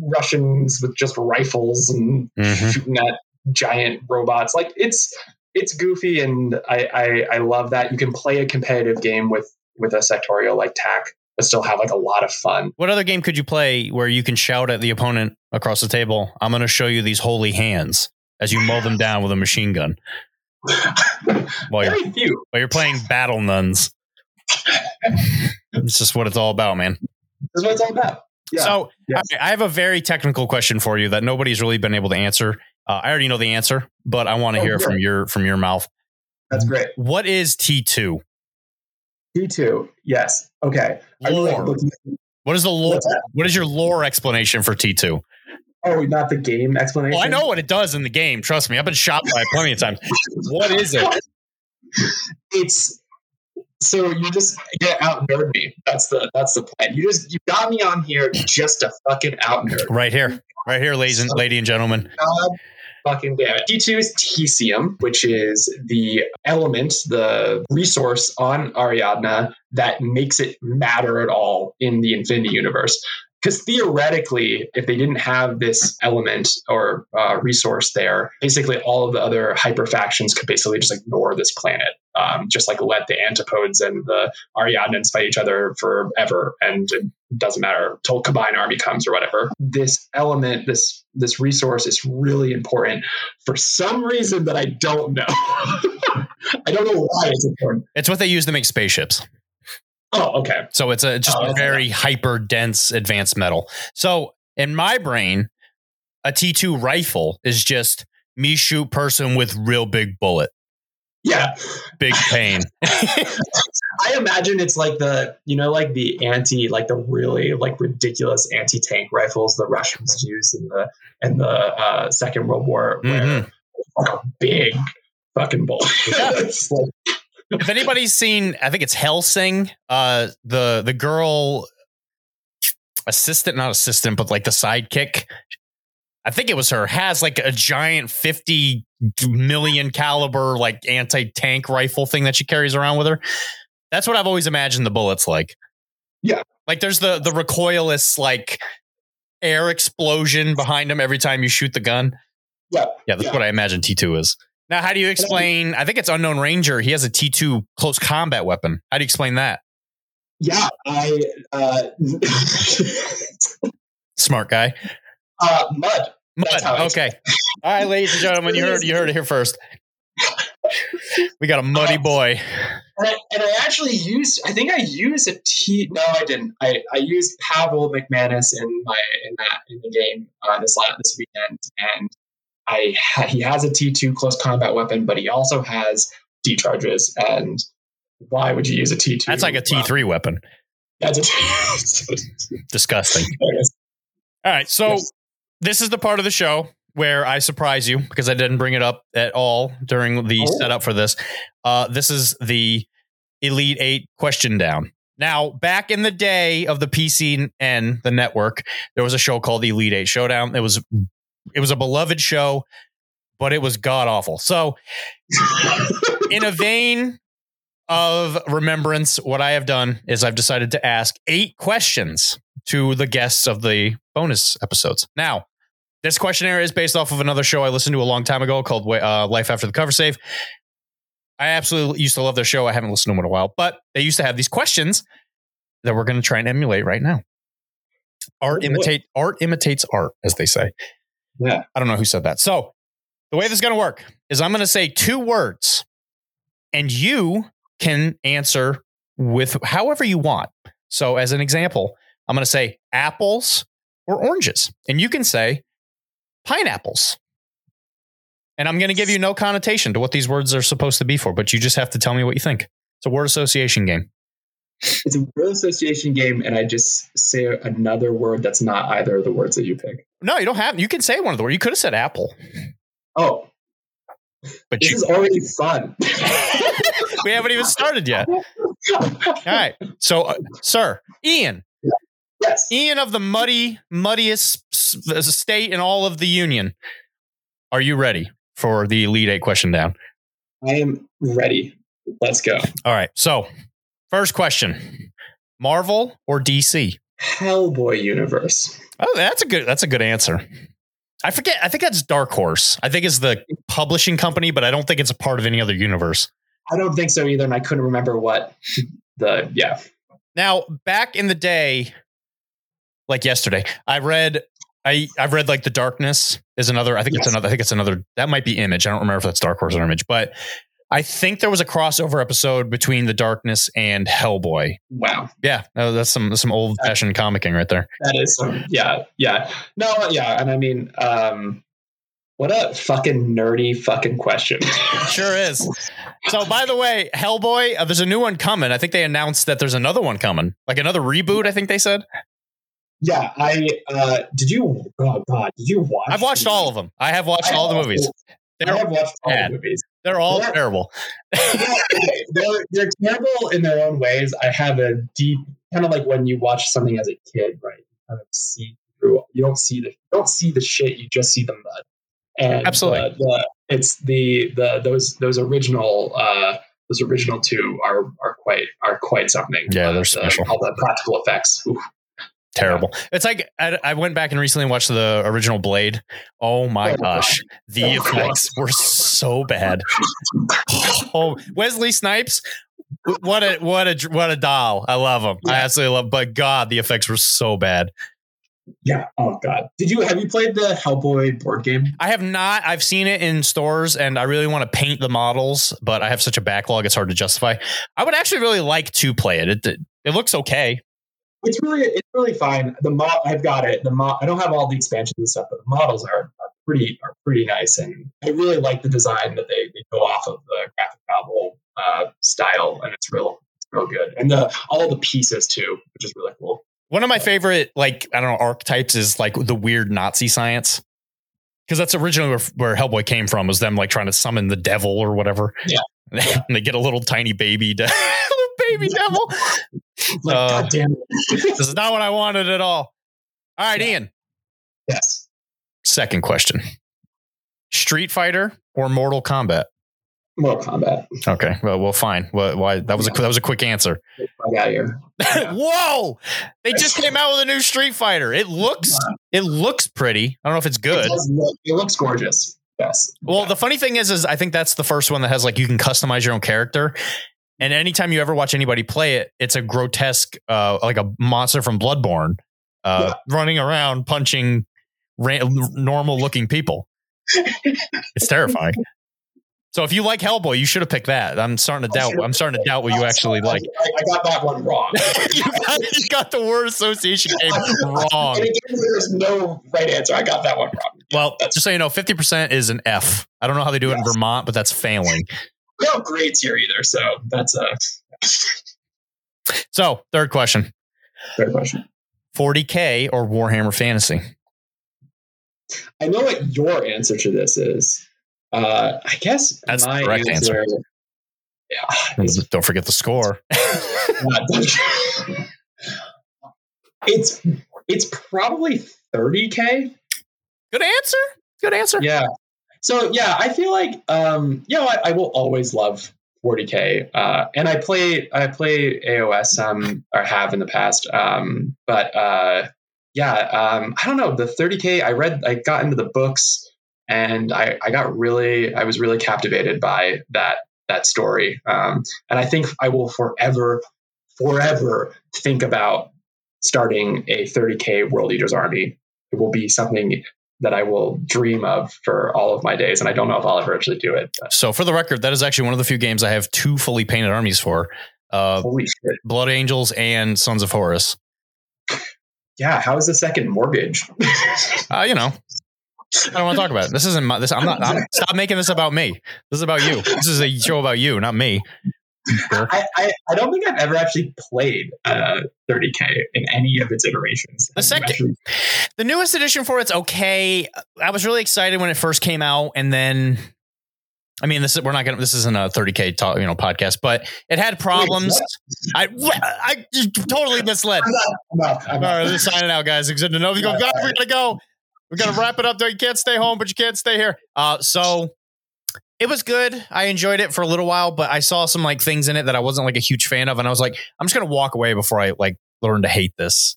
Russians with just rifles and Mhm. shooting at giant robots. Like it's it's goofy and I, I I love that. You can play a competitive game with with a sectorial like TAK, but still have like a lot of fun. What other game could you play where you can shout at the opponent across the table, I'm going to show you these holy hands as you mow them down with a machine gun while you're, Very few. while you're playing battle nuns? It's just what it's all about, man. That's what it's all about. Yeah. So Yes. I I have a very technical question for you that nobody's really been able to answer. Uh, I already know the answer, but I want to Oh, hear it from your from your mouth. That's great. What is T2? T2. Yes. Okay. Are you, like, Lore. What is the lore? What is your lore explanation for T2? Oh, not the game explanation. Well, I know what it does in the game. Trust me, I've been shot by it plenty of times. What is it? It's so you just get out nerd me. That's the that's the plan. You just you got me on here just to fucking out nerd. Right here, right here, ladies and lady and gentlemen. God fucking damn it. T2 is Teseum, which is the element, the resource on Ariadna that makes it matter at all in the Infinity Universe. Because theoretically, if they didn't have this element or uh, resource there, basically all of the other hyper factions could basically just ignore this planet. Um, just like let the antipodes and the Ariadnans fight each other forever, and it doesn't matter till combined army comes or whatever. This element, this this resource is really important for some reason that I don't know. I don't know why it's important. It's what they use to make spaceships. Oh, okay. So it's a just Oh, a very hyper dense advanced metal. So in my brain, a T2 rifle is just me shoot person with real big bullet, Yeah. big pain. I imagine it's like the, you know, like the anti, like the really like ridiculous anti-tank rifles the Russians used in the in the uh, Second World War, where Mhm. like a big fucking bullet. Yeah. It's like- if anybody's seen, I think it's Hellsing, uh, the the girl assistant, not assistant, but like the sidekick. I think it was her. Has like a giant fifty million caliber like anti tank rifle thing that she carries around with her. That's what I've always imagined the bullets like. Yeah. like there's the the recoilless like air explosion behind him every time you shoot the gun. yeah. Yeah, that's Yeah. what I imagine T2 is. Now, how do you explain? I think it's Unknown Ranger. He has a T2 close combat weapon. How do you explain that? Yeah. I uh, Smart guy. uh mud. Mud. That's how I Okay. All right, ladies and gentlemen, you heard you heard it here first. We got a muddy boy. And I, and I actually used I think I used a T no I didn't. I, I used Pavel McManus in my in that in the game uh, this last this weekend and I he has a T2 close combat weapon but he also has D charges and why would you use a T2? That's like a T3 weapon. That's a T. Disgusting. All right, so Yes. this is the part of the show where I surprise you because I didn't bring it up at all during the Oh. setup for this. Uh, this is the Elite Eight question down. Now, back in the day of the PCN, the network, there was a show called the Elite Eight Showdown. It was it was a beloved show, but it was god awful. So, in a vein of remembrance, what I have done is I've decided to ask eight questions to the guests of the bonus episodes. Now, this questionnaire is based off of another show I listened to a long time ago called uh, Life After the Cover Save. I absolutely used to love their show. I haven't listened to them in a while, but they used to have these questions that we're going to try and emulate right now. Art Oh, imitate art imitates art, as they say. Yeah. I don't know who said that. So the way this is going to work is I'm going to say two words, and you can answer with however you want. So as an example, I'm going to say apples or oranges, and you can say pineapples. And I'm going to give you no connotation to what these words are supposed to be for, but you just have to tell me what you think. It's a word association game. It's a word association game and I just say another word that's not either of the words that you pick. No, you don't have. You can say one of the words. You could have said apple, Oh, but this you, is already fun. we haven't even started yet. All right. So, uh, sir, Ian, yes. Ian of the muddy, muddiest state in all of the union. Are you ready for the lead Eight question down? I am ready. Let's go. All right. So, first question: Marvel or DC? Hellboy universe. Oh, that's a good. That's a good answer. I forget. I think that's Dark Horse. I think it's the publishing company, but I don't think it's a part of any other universe. I don't think so either, and I couldn't remember what the yeah. Now, back in the day, like yesterday, I read I I've read like The Darkness is another. I think it's another. I think it's another. That might be Image. I don't remember if that's Dark Horse or Image, but I think there was a crossover episode between The Darkness and Hellboy. Wow, Yeah, that's some that's some old fashioned comicking right there. that is some yeah yeah no yeah, and I mean um, what a fucking nerdy fucking question. Sure is. So, by the way, Hellboy, uh, there's a new one coming. I think they announced that there's another one coming, like another reboot. I think they said. yeah, I uh, did you oh god did you watch? I've watched all of them. I have watched all the movies. I They're have watched all the movies. They're all Yeah. terrible. they're, they're terrible in their own ways. I have a deep kind of like when you watch something as a kid, right? You kind of see through. You don't see the you don't see the shit. You just see the mud. And Absolutely. uh, the, it's the the those those original uh, those original two are are quite are quite something. Yeah, Uh, they're the- special. all the practical effects. Oof. Terrible. It's like I, I went back and recently watched the original Blade. Oh my Oh, gosh, the Oh, God. effects were so bad. Oh, Wesley Snipes, what a what a what a doll! I love him. I absolutely love. But God, the effects were so bad. Yeah. Oh god. Did you have you played the Hellboy board game? I have not. I've seen it in stores, and I really want to paint the models, but I have such a backlog; it's hard to justify. I would actually really like to play it. It, It looks okay. It's really it's really fine. The mod I've got it. The mod I don't have all the expansions and stuff, but the models are, are pretty are pretty nice, and I really like the design that they, they go off of the graphic novel uh, style, and it's real it's real good, and the all the pieces too, which is really cool. One of my favorite, like I don't know, archetypes is like the weird Nazi science, because that's originally where, where Hellboy came from. Was them like trying to summon the devil or whatever. Yeah. and they get a little tiny baby, de- baby devil. Like, Uh, God damn it! This is not what I wanted at all. All right, Ian. yes. Second question: Street Fighter or Mortal Kombat? Mortal Kombat. Okay, well, well, fine. Well, why that was a that was a quick answer. I got here. Yeah. Whoa! They just came out with a new Street Fighter. It looks it looks pretty. I don't know if it's good. does look, it looks gorgeous. Yes. Well, the funny thing is, is I think that's the first one that has like you can customize your own character. And anytime you ever watch anybody play it, it's a grotesque, uh, like a monster from Bloodborne, uh, running around punching normal looking people. it's terrifying. So if you like Hellboy, you should have picked that. I'm starting to doubt. I'm starting to doubt what you actually like. I, got that one wrong. you, got, you got the word association game wrong. And again, there's no right answer. I got that one wrong. Well, just so you know, 50% is an F. I don't know how they do it in Vermont, but that's failing. No grades here either. So that's a So, third question fair question. 40K or Warhammer Fantasy? I know what your answer to this is. Uh, I guess That's the my correct answer. Yeah, Don't forget the score. it's it's probably 30k. Good answer. Good answer. Yeah. So yeah, I feel like um, you know I, I will always love 40k, uh, and I play I play AOS um or have in the past, um, but uh, yeah, um, I don't know the 30k. I read I got into the books and I I got really I was really captivated by that that story, um, and I think I will forever forever think about starting a 30k World Eaters army. It will be something that I will dream of for all of my days. And I don't know if I'll ever actually do it. But So, for the record, that is actually one of the few games I have two fully painted armies for uh, holy shit. Blood Angels and Sons of Horus. Yeah. How is the second mortgage? Uh, you know, I don't want to talk about it. This isn't my, this. I'm not, I'm, stop making this about me. This is about you. This is a show about you, not me. I, I, I don't think I've ever actually played uh, 30K in any of its iterations. The second- actually- The newest edition for it's okay. I was really excited when it first came out, and then, I mean, this is we're not gonna. This isn't a 30k talk, you know podcast, but it had problems. I I totally misled. I'm not, I'm not, I'm All not. right, let's sign it out, guys. It's good to know. We go, guys, we gotta go. We gotta wrap it up. Though you can't stay home, but you can't stay here. Uh, so it was good. I enjoyed it for a little while, but I saw some like things in it that I wasn't like a huge fan of, and I was like, I'm just gonna walk away before I like learn to hate this.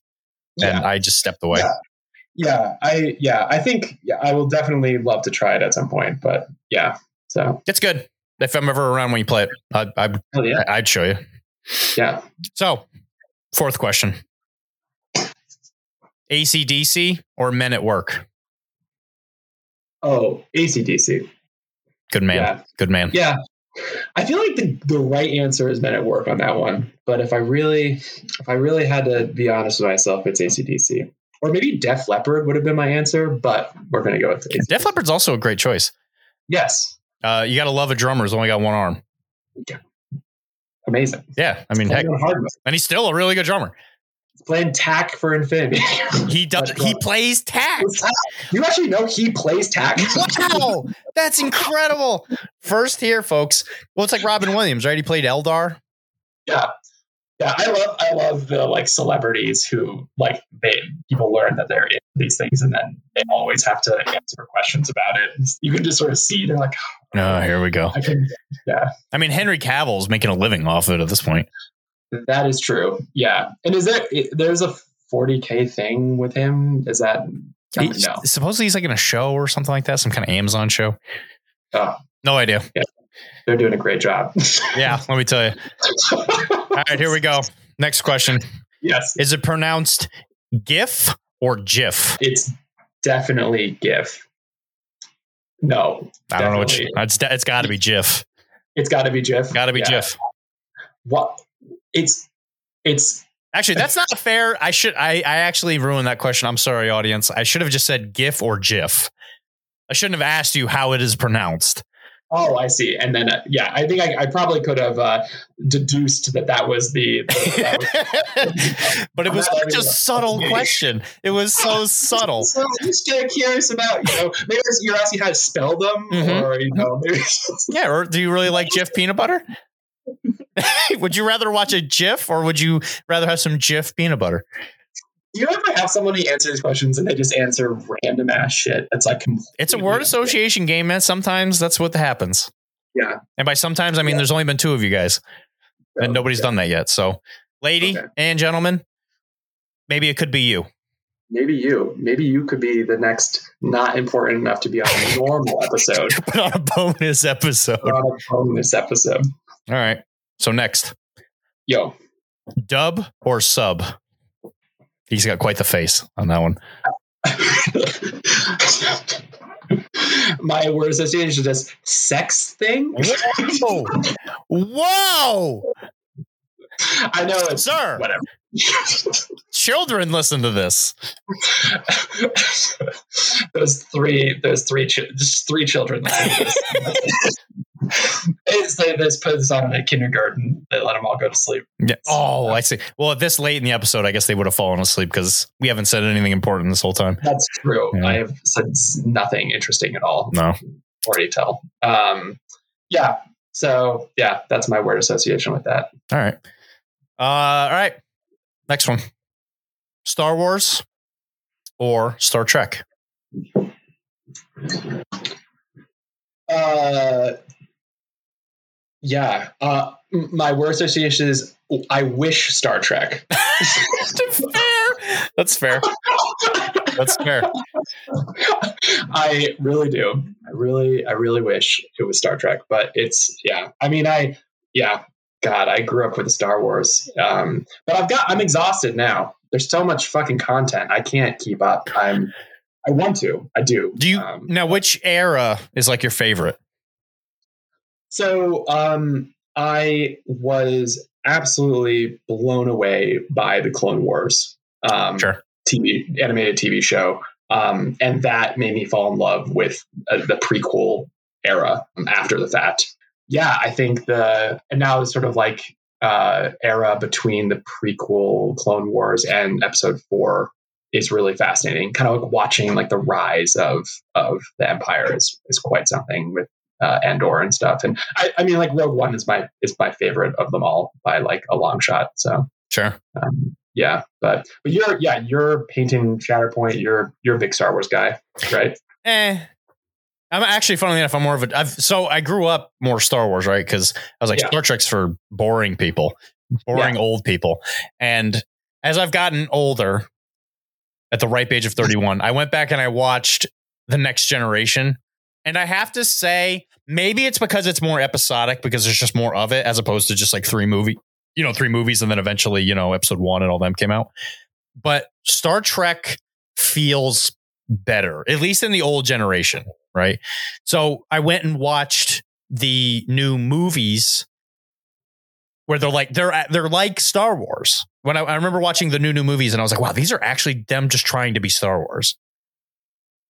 And I just stepped away. Yeah. Yeah, I yeah, I think yeah, I will definitely love to try it at some point. But yeah, so It's good. If I'm ever around when you play it, I'd, I'd, oh, yeah, I'd show you. yeah. So, fourth question ACDC or Men at Work? Oh, ACDC. Good man. Yeah. Good man. Yeah. I feel like the, the right answer is men at work on that one. But if I really if I really had to be honest with myself, it's ACDC. Or maybe Def Leppard would have been my answer, but we're gonna go with ACDC. Def Leppard's also a great choice. Yes. Uh, you got to love a drummer who's only got one arm. Yeah. Amazing. Yeah. I mean, heck, Playing on hard mode. and he's still a really good drummer. Playing TAK for Infinity. He does. He plays tag. you actually know he plays TAK. Wow, that's incredible. First here, folks. Well, it's like Robin Williams, right? He played Eldar. Yeah. Yeah, I love I love the like celebrities who like they people learn that they're in these things and then they always have to answer questions about it. You can just sort of see they're like, Oh, here we go. I can yeah. I mean, Henry Cavill's making a living off of it at this point. That is true. Yeah. And is there there's a 40k thing with him? Is that I don't He- know. Supposedly he's like in a show or something like that, some kind of Amazon show. Oh, No idea. they're doing a great job. Yeah, let me tell you. All right, here we go. Next question. yes. Is it pronounced GIF or GIF? It's definitely GIF. No. I don't know which. It's, it's got to be GIF. It's got to be GIF. Got to be Yeah. GIF. What? It's it's Actually, that's not fair. I should. I, I actually ruined that question. I'm sorry, audience. I should have just said GIF or GIF. I shouldn't have asked you how it is pronounced. Oh, I see. And then, uh, yeah, I think I, I probably could have uh, deduced that that was the. that was- but it was such a subtle question. It was so subtle. So I'm just kind of curious about, you know, maybe you're asking how to spell them, Mhm. or you know, maybe. Yeah. Or do you really like Jif peanut butter? would you rather watch a Jif or would you rather have some Jif peanut butter? you ever have someone answer these questions and they just answer random ass shit? That's like, It's a word association game, man. Sometimes that's what happens. yeah. And by sometimes, I mean Yeah. there's only been two of you guys, and oh, nobody's yeah. done that yet. So, lady Okay. and gentlemen, maybe it could be you. Maybe you. Maybe you could be the next not important enough to be on a normal episode, Put on a bonus episode. on a bonus episode. All right. So next, Yo, dub or sub? He's got quite the face on that one. my word association is just sex thing. Whoa! Whoa! I know it's Sir, whatever. children listen to this. those three, those three, just three children. it's they just put this on in a kindergarten. They let them all go to sleep. Yeah. Oh, I see. Well, at this late in the episode, I guess they would have fallen asleep because we haven't said anything important this whole time. That's true. Yeah. I have said nothing interesting at all. No. Already tell. Um, yeah. So yeah, that's my word association with that. All right. Uh, all right. Next one Star Wars or Star Trek? Uh, yeah. Uh, my word association is I wish Star Trek. fair. That's fair. That's fair. I really do. I really, I really wish it was Star Trek, but it's yeah. I mean, I yeah. God, I grew up with Star Wars, um, but I've got. I'm exhausted now. There's so much fucking content. I can't keep up. I'm. I want to. I do. Do you Um, now? Which era is like your favorite? So um, I was absolutely blown away by the Clone Wars um, Sure. TV animated TV show, um, and that made me fall in love with uh, the prequel era after the fact. Yeah, I think the and now the sort of like uh, era between the prequel Clone Wars and Episode Four is really fascinating. Kind of like watching like the rise of of the Empire is is quite something with uh, Andor and stuff. And I, I mean, like Rogue One is my is my favorite of them all by like a long shot. So Sure. um, yeah, but but you're yeah you're painting Shatterpoint. You're you're a big Star Wars guy, right? Eh. I'm actually, funnily enough, I'm more of a. I've, so I grew up more Star Wars, right? Because I was like, Yeah. Star Trek's for boring people, boring old people. And as I've gotten older, at the ripe age of 31, I went back and I watched The Next Generation. And I have to say, maybe it's because it's more episodic because there's just more of it as opposed to just like three movie, you know, three movies and then eventually, you know, episode one and all them came out. But Star Trek feels better, at least in the old generation, right? So I went and watched the new movies where they're like they're they're like Star Wars. When I, I remember watching the new new movies, and I was like, wow, these are actually them just trying to be Star Wars.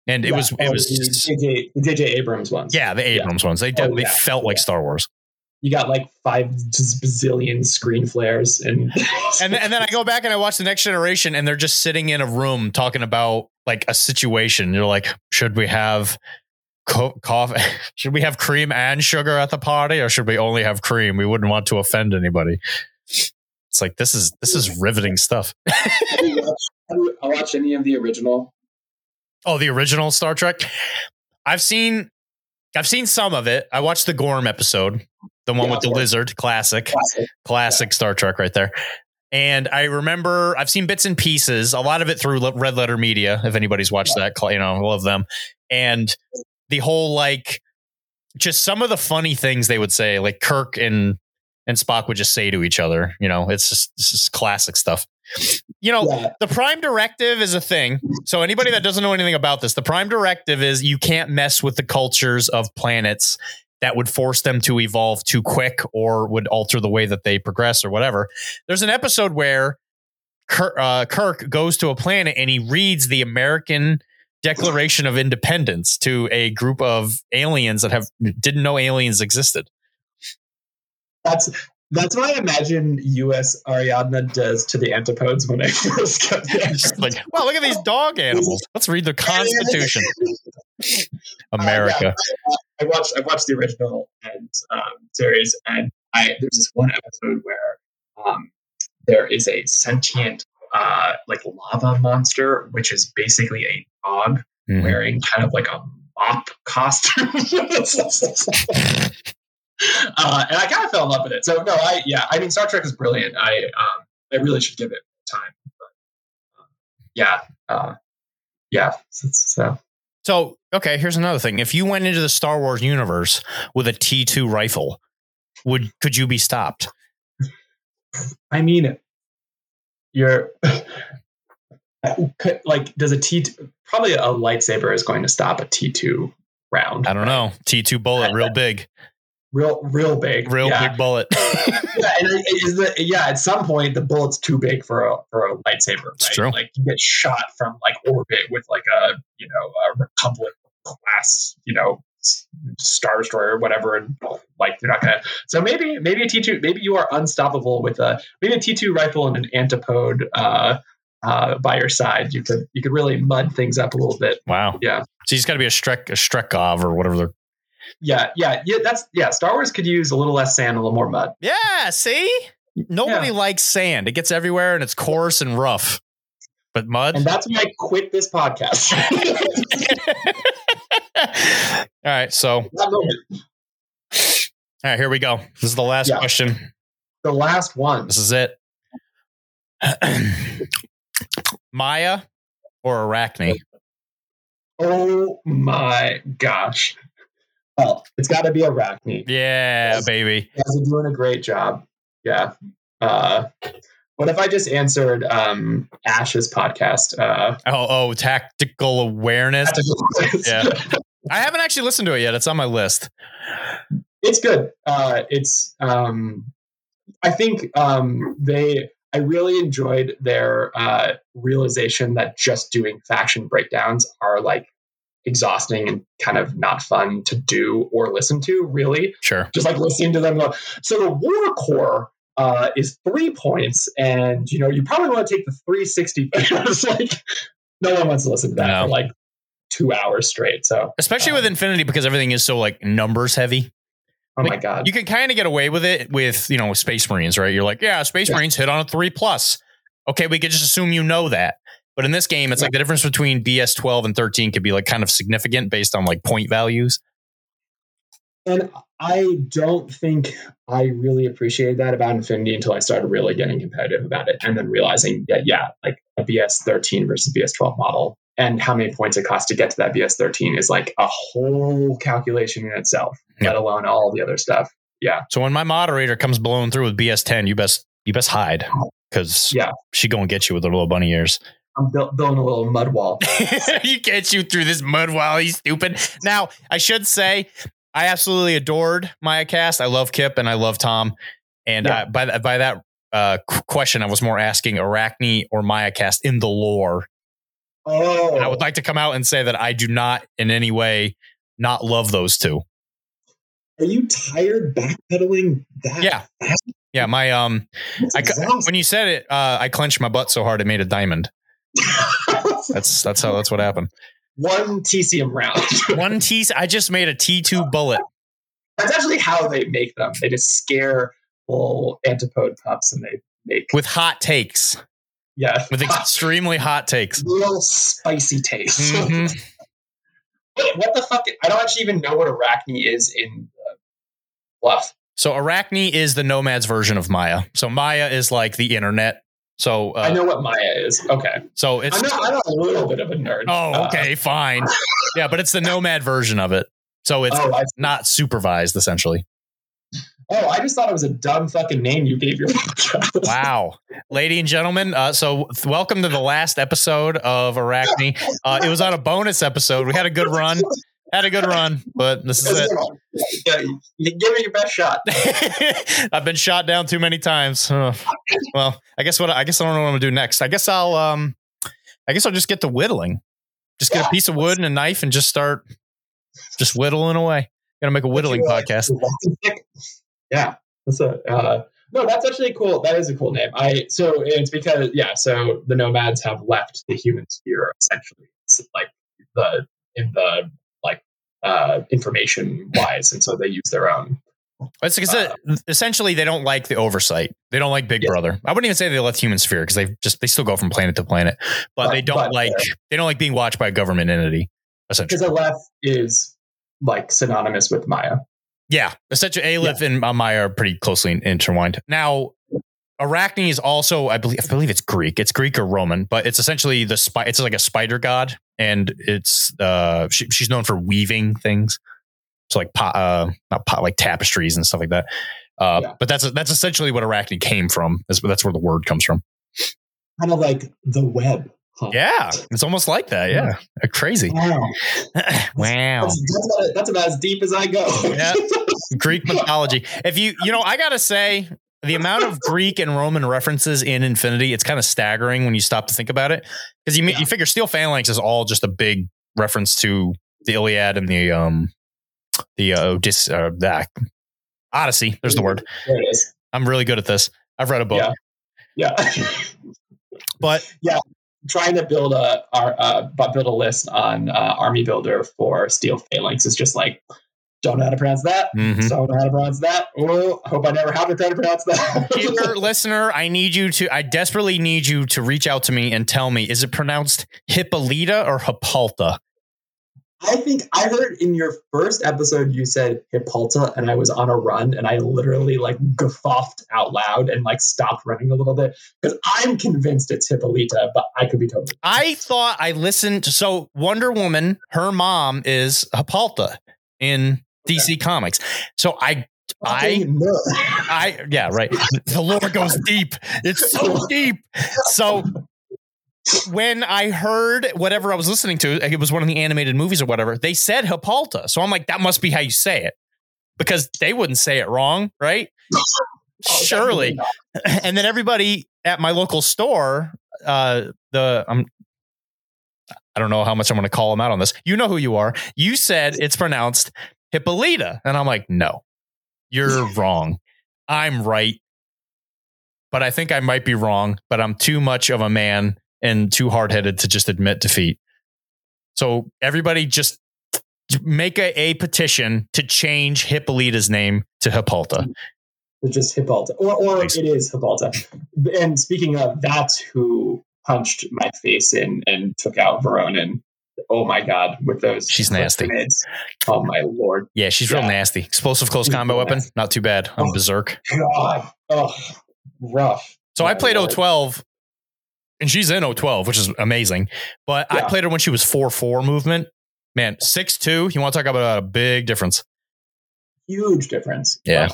And it Yeah. was it Oh, was the JJ, JJ Abrams ones. yeah, the Abrams ones. They oh, definitely yeah. felt like Yeah. Star Wars. you got like five bazillion screen flares and And then, and then I go back and I watch the next generation, and they're just sitting in a room talking about like a situation. You're like, should we have co- coffee? Should we have cream and sugar at the party, or should we only have cream? We wouldn't want to offend anybody. It's like this is this is riveting stuff. Have you watched- have you watched any of the original? Oh, the original Star Trek. I've seen I've seen some of it. I watched the Gorn episode, the one Yeah, with the lizard, classic. Classic. classic Star Trek right there. And I remember I've seen bits and pieces, a lot of it through Red Letter Media. If anybody's watched that, you know, I love them. And the whole like, just some of the funny things they would say, like Kirk and and Spock would just say to each other. You know, it's just this is classic stuff. You know, Yeah. the Prime Directive is a thing. So anybody that doesn't know anything about this, the Prime Directive is you can't mess with the cultures of planets that would force them to evolve too quick or would alter the way that they progress or whatever. There's an episode where Kirk, uh, Kirk goes to a planet and he reads the American Declaration of Independence to a group of aliens that have didn't know aliens existed. That's that's what I imagine U.S. Ariadna does to the antipodes when they first get there. Like, wow, look at these dog animals. Let's read the Constitution. America. Uh, I watched I watched the original and um, series, and I there's this one episode where um, there is a sentient uh, like lava monster, which is basically a dog Mhm. wearing kind of like a mop costume. uh, and I kind of fell in love with it. So no, I yeah, I mean Star Trek is brilliant. I um, I really should give it time. But, um, yeah, uh, yeah. So, so So, okay, here's another thing. If you went into the Star Wars universe with a T2 rifle, would could you be stopped? I mean, you're could- like, does a T probably a lightsaber is going to stop a T two round? I don't know. T2 bullet, real big, Real, real big, real yeah. big bullet. yeah, and it- it is the, yeah. At some point, the bullet's too big for a for a lightsaber. It's right? true. Like you get shot from like orbit with like a you know a Republic class you know star destroyer or whatever, and like you're not gonna. So maybe maybe a T two maybe you are unstoppable with a maybe a T two rifle and an antipode. Uh, uh, by your side, you could you could really mud things up a little bit. Wow. Yeah. So he's got to be a Strek, a Strekov or whatever. They're, Yeah, yeah, yeah. That's yeah. Star Wars could use a little less sand, a little more mud. yeah. See, nobody Yeah. likes sand. It gets everywhere and it's coarse and rough. But mud. And that's why I quit this podcast. All right. So, all right, here we go. This is the last Yeah. question. the last one. This is it. Maya or Arachne? Oh my gosh. Well, it's got to be Arachne. Yeah, baby. You guys are doing a great job. Yeah. Uh, what if I just answered um, Ash's podcast? Uh, Oh, oh, tactical awareness. Yeah. I haven't actually listened to it yet. It's on my list. it's good. Uh, it's um, I think um, they. I really enjoyed their uh, realization that just doing faction breakdowns are like exhausting and kind of not fun to do or listen to. Really, Sure. just like listening to them go. So the war core uh, is three points, and you know you probably want to take the 360. it's like no one wants to listen to that No. for like two hours straight. So Especially Um, with Infinity because everything is so like numbers heavy. oh Like, my god, You can kind of get away with it with, you know, Space Marines, right? You're like, yeah, Space Yeah. Marines hit on a three plus. Okay, we could just assume you know that. But in this game, it's Yeah. like the difference between BS 12 and 13 could be like kind of significant based on like point values. and I don't think I really appreciated that about Infinity until I started really getting competitive about it, and then realizing that yeah, like a BS 13 versus BS 12 model. And how many points it costs to get to that BS 13 is like a whole calculation in itself, Yeah. let alone all the other stuff. Yeah. So when my moderator comes blowing through with BS 10, you best you best hide because Yeah. she gonna get you with her little bunny ears. I'm building a little mud wall. you can't shoot through this mud wall, he's stupid. Now, I should say, I absolutely adored Maya Cast. I love Kip and I love Tom. And Yeah. I, by th- by that uh, question, I was more asking Arachne or Maya Cast in the lore. Oh, And I would like to come out and say that I do not in any way not love those two. are you tired backpedaling that? Yeah, yeah. My um, I when you said it, uh, I clenched my butt so hard it made a diamond. That's that's how that's what happened. one TCM round. One T. I just made a T two bullet. That's actually how they make them. They just scare little antipode pups and they make with hot takes, yeah with extremely hot takes. real spicy taste. Mhm. Wait, what the fuck? I don't actually even know what Arachne is in uh, Bluff. So Arachne is the Nomad's version of Maya. So Maya is like the internet. So I uh, know what Maya is. Okay, so it's I'm, not, I'm a little bit of a nerd. oh Uh, okay fine yeah, but it's the Nomad version of it. So it's oh, not supervised essentially. oh, I just thought it was a dumb fucking name you gave your. Wow, lady and gentlemen. Uh, so welcome to the last episode of Arachne. Uh, it was on a bonus episode. We had a good run. Had a good run, but this is it. Yeah, give it your best shot. I've been shot down too many times. Oh. Well, I guess what I guess I don't know what I'm gonna do next. I guess I'll um I guess I'll just get to whittling. Just get Yeah. a piece of wood and a knife and just start just whittling away. Gonna make a whittling podcast. Yeah, that's a uh, no. That's actually cool. That is a cool name. I so it's because yeah. So the nomads have left the human sphere essentially. It's like the in the uh information wise, and so they use their own. It's because uh, essentially they don't like the oversight. They don't like Big Yeah. Brother. I wouldn't even say they left human sphere because they just they still go from planet to planet, but But- they don't but like they don't like being watched by a government entity. Essentially, Because Aleph is like synonymous with Maya. yeah. Essentially, Aleph and Maya are pretty closely intertwined. Now, Arachne is also, I believe, I believe it's Greek. It's Greek or Roman, but it's essentially the spy. It's like a spider god, and it's uh, she, she's known for weaving things. So like pot, uh, not pot, like tapestries and stuff like that. Uh, Yeah. But that's that's essentially what Arachne came from. That's, that's where the word comes from. Kind of like the web. Huh. Yeah, it's almost like that. Yeah, crazy. Wow. wow. That's, that's, about, that's about as deep as I go. Yeah. Greek mythology. If you, you know, I gotta say, the amount of Greek and Roman references in Infinity, it's kind of staggering when you stop to think about it. Because you Yeah. you figure Steel Phalanx is all just a big reference to the Iliad and the um the uh, Odys uh, that Odyssey. There's the word. there it is. I'm really good at this. I've read a book, Yeah. Yeah. but yeah, trying to build a our uh, build a list on uh, Army Builder for Steel Phalanx is just like don't know how to pronounce that. mhm. Don't know how to pronounce that. Oh, hope I never have to try to pronounce that. dear listener, I need you to. I desperately need you to reach out to me and tell me: is it pronounced Hippolyta or Hippolyta? I think I heard in your first episode you said Hippolyta, and I was on a run, and I literally like guffawed out loud and like stopped running a little bit because I'm convinced it's Hippolyta, but I could be totally. I thought I listened. To, so Wonder Woman, her mom is Hippolyta in DC Comics. So I, I, I, yeah, right. The lore goes deep. It's so deep. So when I heard whatever I was listening to, it was one of the animated movies or whatever. They said Hippolyta, so I'm like, that must be how you say it because they wouldn't say it wrong, right? Oh, Surely. and then everybody at my local store, uh, the I'm I don't know how much I'm going to call them out on this. You know who you are. You said it's pronounced Hippolyta, and I'm like, no, you're wrong. I'm right, but I think I might be wrong. But I'm too much of a man and too hard headed to just admit defeat. So everybody just make a, a petition to change Hippolyta's name to Hippolyta. It's just Hippolyta, or or it is Hippolyta. And speaking of, that's who punched my face in and took out Voronin. Oh my god, with those She's nasty. grenades. Oh my lord, Yeah, she's real nasty. Explosive close She's combo real weapon, not too bad. I'm Oh. berserk. God, oh, rough. So I played lord. 012, and she's in 012, which is amazing. But I played her when she was 4 4 movement. Man, 6 2, you want to talk about a big difference. Huge difference. Yeah.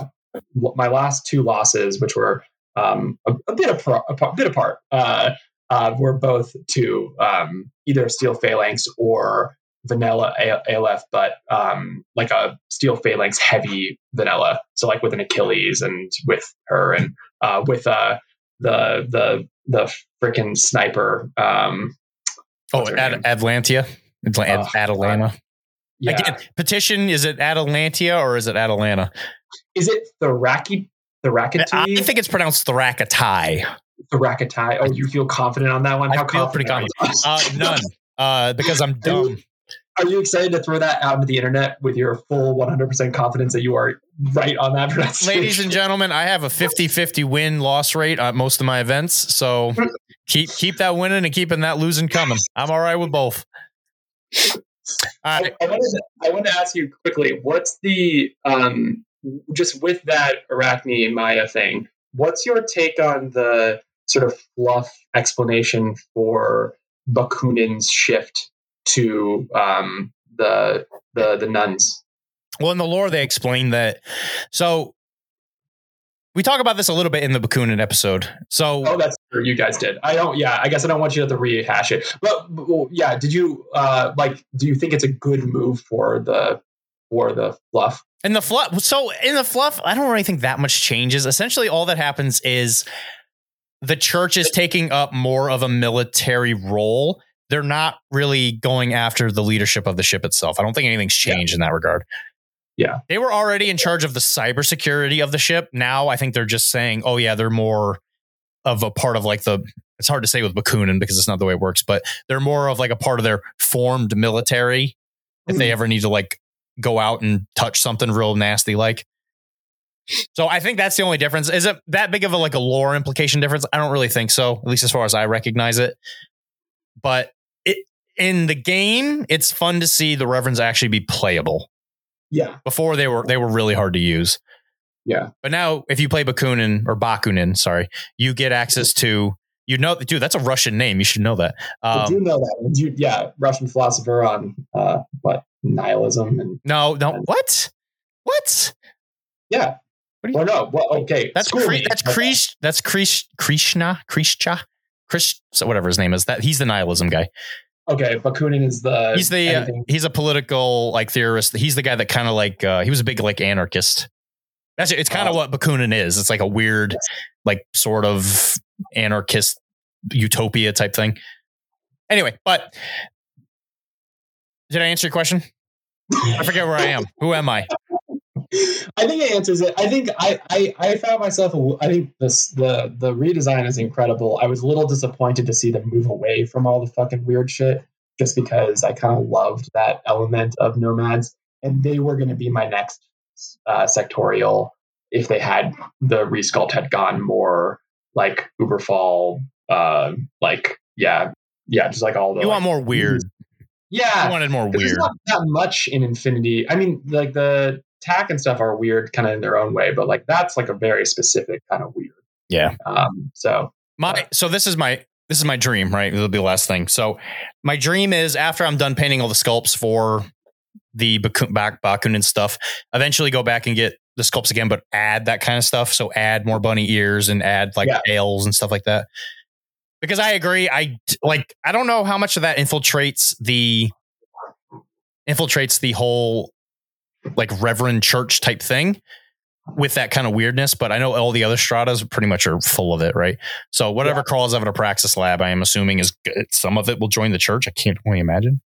My last two losses, which were um, a, a bit apart, a bit apart, uh, uh, were both to um, either Steel Phalanx or Vanilla A- ALEPH, but um, like a Steel Phalanx heavy Vanilla. So like with an Achilles and with her and uh, with uh, the the the freaking sniper. Um, Oh, Ad- Atlantia? Atla- Ad- Oh, Atalanta. yeah, Again, petition, is it Atalantia or is it Atalanta? is it Tharaki? I think it's pronounced Tharakatai. Tharakatai. Oh, you feel confident on that one? I How feel pretty confident? Uh, none, uh, because I'm dumb. Are you excited to throw that out into the internet with your full 100% confidence that you are right on that pronunciation? Ladies and gentlemen, I have a 50-50 win loss rate at most of my events. So keep keep that winning and keeping that losing coming. I'm all right with both. All right. I, I, wanted to, I wanted to ask you quickly what's the, um, just with that Arachne and Maya thing, what's your take on the sort of fluff explanation for Bakunin's shift to um, the, the, the nuns? Well, in the lore, they explain that. So we talk about this a little bit in the Bakunin episode. So Oh, that's true. You guys did. I don't. Yeah, I guess I don't want you to have to rehash it. But, yeah, did you uh like? Do you think it's a good move for the for the fluff? In the fluff, so in the fluff, I don't really think that much changes. Essentially, all that happens is the church is taking up more of a military role. They're not really going after the leadership of the ship itself. I don't think anything's changed in that regard. Yeah. They were already in charge of the cybersecurity of the ship. Now I think they're just saying, oh, yeah, they're more of a part of like the, it's hard to say with Bakunin because it's not the way it works, but they're more of like a part of their formed military if they hmm. ever need to like go out and touch something real nasty like. So I think that's the only difference. Is it that big of a like a lore implication difference? I don't really think so, at least as far as I recognize it. But it in the game, it's fun to see the reverends actually be playable. Yeah. Before they were they were really hard to use. Yeah. But now if you play Bakunin or Bakunin, sorry, you get access to you know dude, that's a Russian name. You should know that. I do Um, know that. You- yeah, Russian philosopher on uh, what nihilism and no, no, what? What? yeah. What you- Or no, well, okay. That's Kri- that's Krish that's Krish Krishna Krishcha Krish so whatever his name is that he's the nihilism guy. Okay, Bakunin is the He's the uh, he's a political like theorist. He's the guy that kind of like uh, he was a big like anarchist. That's it. it's kind of Oh. what Bakunin is. It's like a weird like sort of anarchist utopia type thing. Anyway, but did I answer your question? I forget where I am. Who am I? I think it answers it. I think I, I, I found myself. I think this the the redesign is incredible. I was a little disappointed to see them move away from all the fucking weird shit, just because I kind of loved that element of nomads, and they were going to be my next uh, sectorial if they had the resculpt had gone more like Uberfall, uh, like yeah, yeah, just like all the You like, want more weird. yeah, You wanted more there's weird. not that much in Infinity. I mean, like the tack and stuff are weird, kind of in their own way, but like that's like a very specific kind of weird. Yeah. Um. So My so this is my this is my dream, right? It'll be the last thing. So my dream is after I'm done painting all the sculpts for the Baku- back Bakunin stuff, eventually go back and get the sculpts again, but add that kind of stuff. So add more bunny ears and add like Yeah. tails and stuff like that. Because I agree, I like I don't know how much of that infiltrates the infiltrates the whole like reverend church type thing with that kind of weirdness, but I know all the other stratas pretty much are full of it, right? So whatever crawls out of a praxis lab, I am assuming is good. Some of it will join the church. I can't only imagine,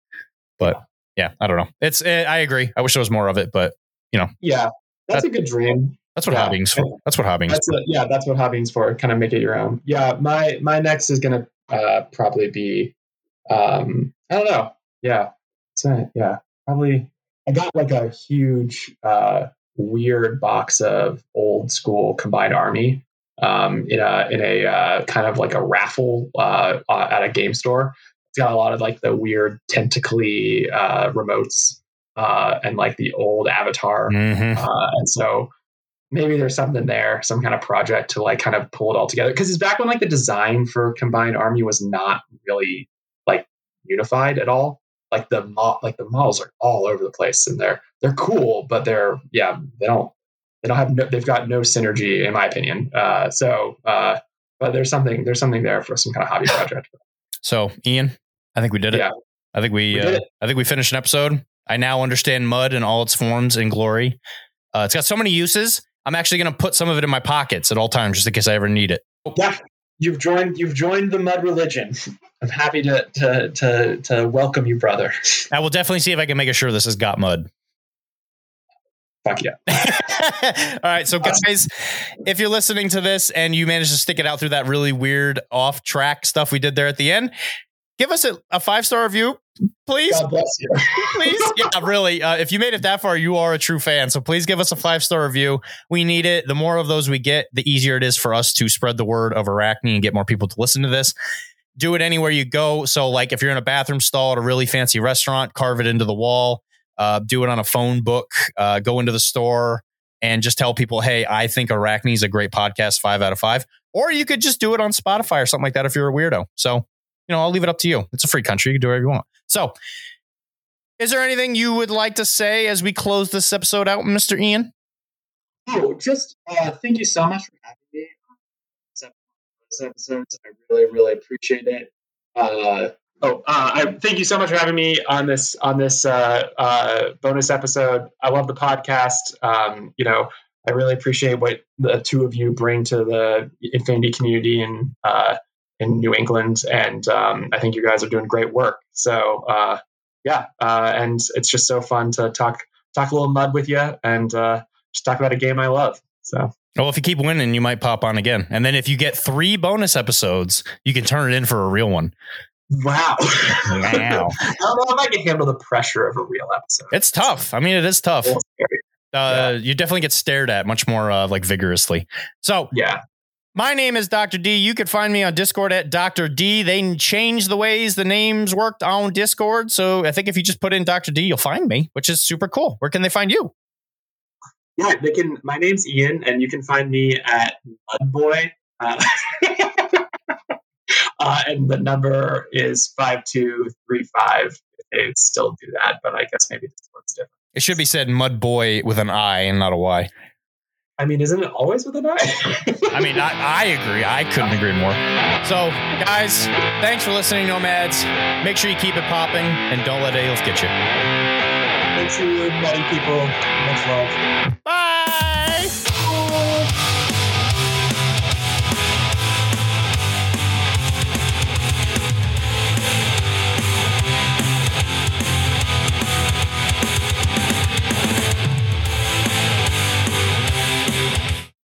but yeah, I don't know. It's eh, I agree. I wish there was more of it, but you know, yeah, that's a good dream. that's what Yeah. for. That's what hobbying's That's for. what, yeah, that's what hobbying's for. Kind of make it your own. Yeah, my my next is gonna uh, probably be, um, I don't know. Yeah, so, yeah, probably. I got like a huge, uh, weird box of old school combined army, um, in a in a uh, kind of like a raffle uh, uh, at a game store. It's got a lot of like the weird tentacly uh, remotes uh, and like the old Avatar Mhm. uh, and so maybe there's something there, some kind of project to like kind of pull it all together. Because it's back when like the design for Combined Army was not really like unified at all. Like the mo- like the models are all over the place, and they're they're cool, but they're yeah they don't they don't have no, they've got no synergy in my opinion. Uh, so uh, but there's something there's something there for some kind of hobby project. So Ian, I think we did it. Yeah. I think we, We uh. I think we finished an episode. I now understand mud in all its forms and glory. Uh, it's got so many uses. I'm actually going to put some of it in my pockets at all times, just in case I ever need it. Yeah, you've joined you've joined the mud religion. I'm happy to to to to welcome you, brother. I will definitely see if I can make sure this has got mud. Fuck yeah. All right. So, guys, if you're listening to this and you managed to stick it out through that really weird off track stuff we did there at the end, give us a, a five star review, please. God bless you. Please. Yeah, really. Uh, if you made it that far, you are a true fan. So, please give us a five star review. We need it. The more of those we get, the easier it is for us to spread the word of Arachne and get more people to listen to this. Do it anywhere you go. So, like if you're in a bathroom stall at a really fancy restaurant, carve it into the wall. Uh, do it on a phone book. Uh, go into the store and just tell people, hey, I think Arachne is a great podcast, five out of five. Or you could just do it on Spotify or something like that if you're a weirdo. So, you know, I'll leave it up to you. It's a free country. You can do whatever you want. So, is there anything you would like to say as we close this episode out, Mr. Ian? Oh, just uh, thank you so much for having me on this episode. I really, really appreciate it. Uh, oh, uh, I thank you so much for having me on this on this uh, uh, bonus episode. I love the podcast. Um, you know, I really appreciate what the two of you bring to the Infinity community and uh, in New England, and um, I think you guys are doing great work. So uh, yeah, uh, and it's just so fun to talk talk a little mud with you and uh, just talk about a game I love. So. Well, if you keep winning, you might pop on again. And then if you get three bonus episodes, you can turn it in for a real one. Wow. Wow. I don't know if I can handle the pressure of a real episode. It's tough. I mean, it is tough. Uh, You definitely get stared at much more uh, like vigorously. So, Yeah. My name is Dr. D. You could find me on Discord at Dr. D. They changed the ways the names worked on Discord. So, I think if you just put in Dr. D, you'll find me, which is super cool. Where can they find you? Yeah, they can. My name's Ian, and you can find me at Mudboy. Uh, uh, and the number is five two three five. They still do that, but I guess maybe this one's different. It should be said Mudboy with an I and not a Y. I mean, isn't it always with an I? I mean, I, I agree. I couldn't agree more. So, guys, thanks for listening, Nomads. Make sure you keep it popping and don't let ALEPH get you. Thanks to you, nutty people. Much love. Bye.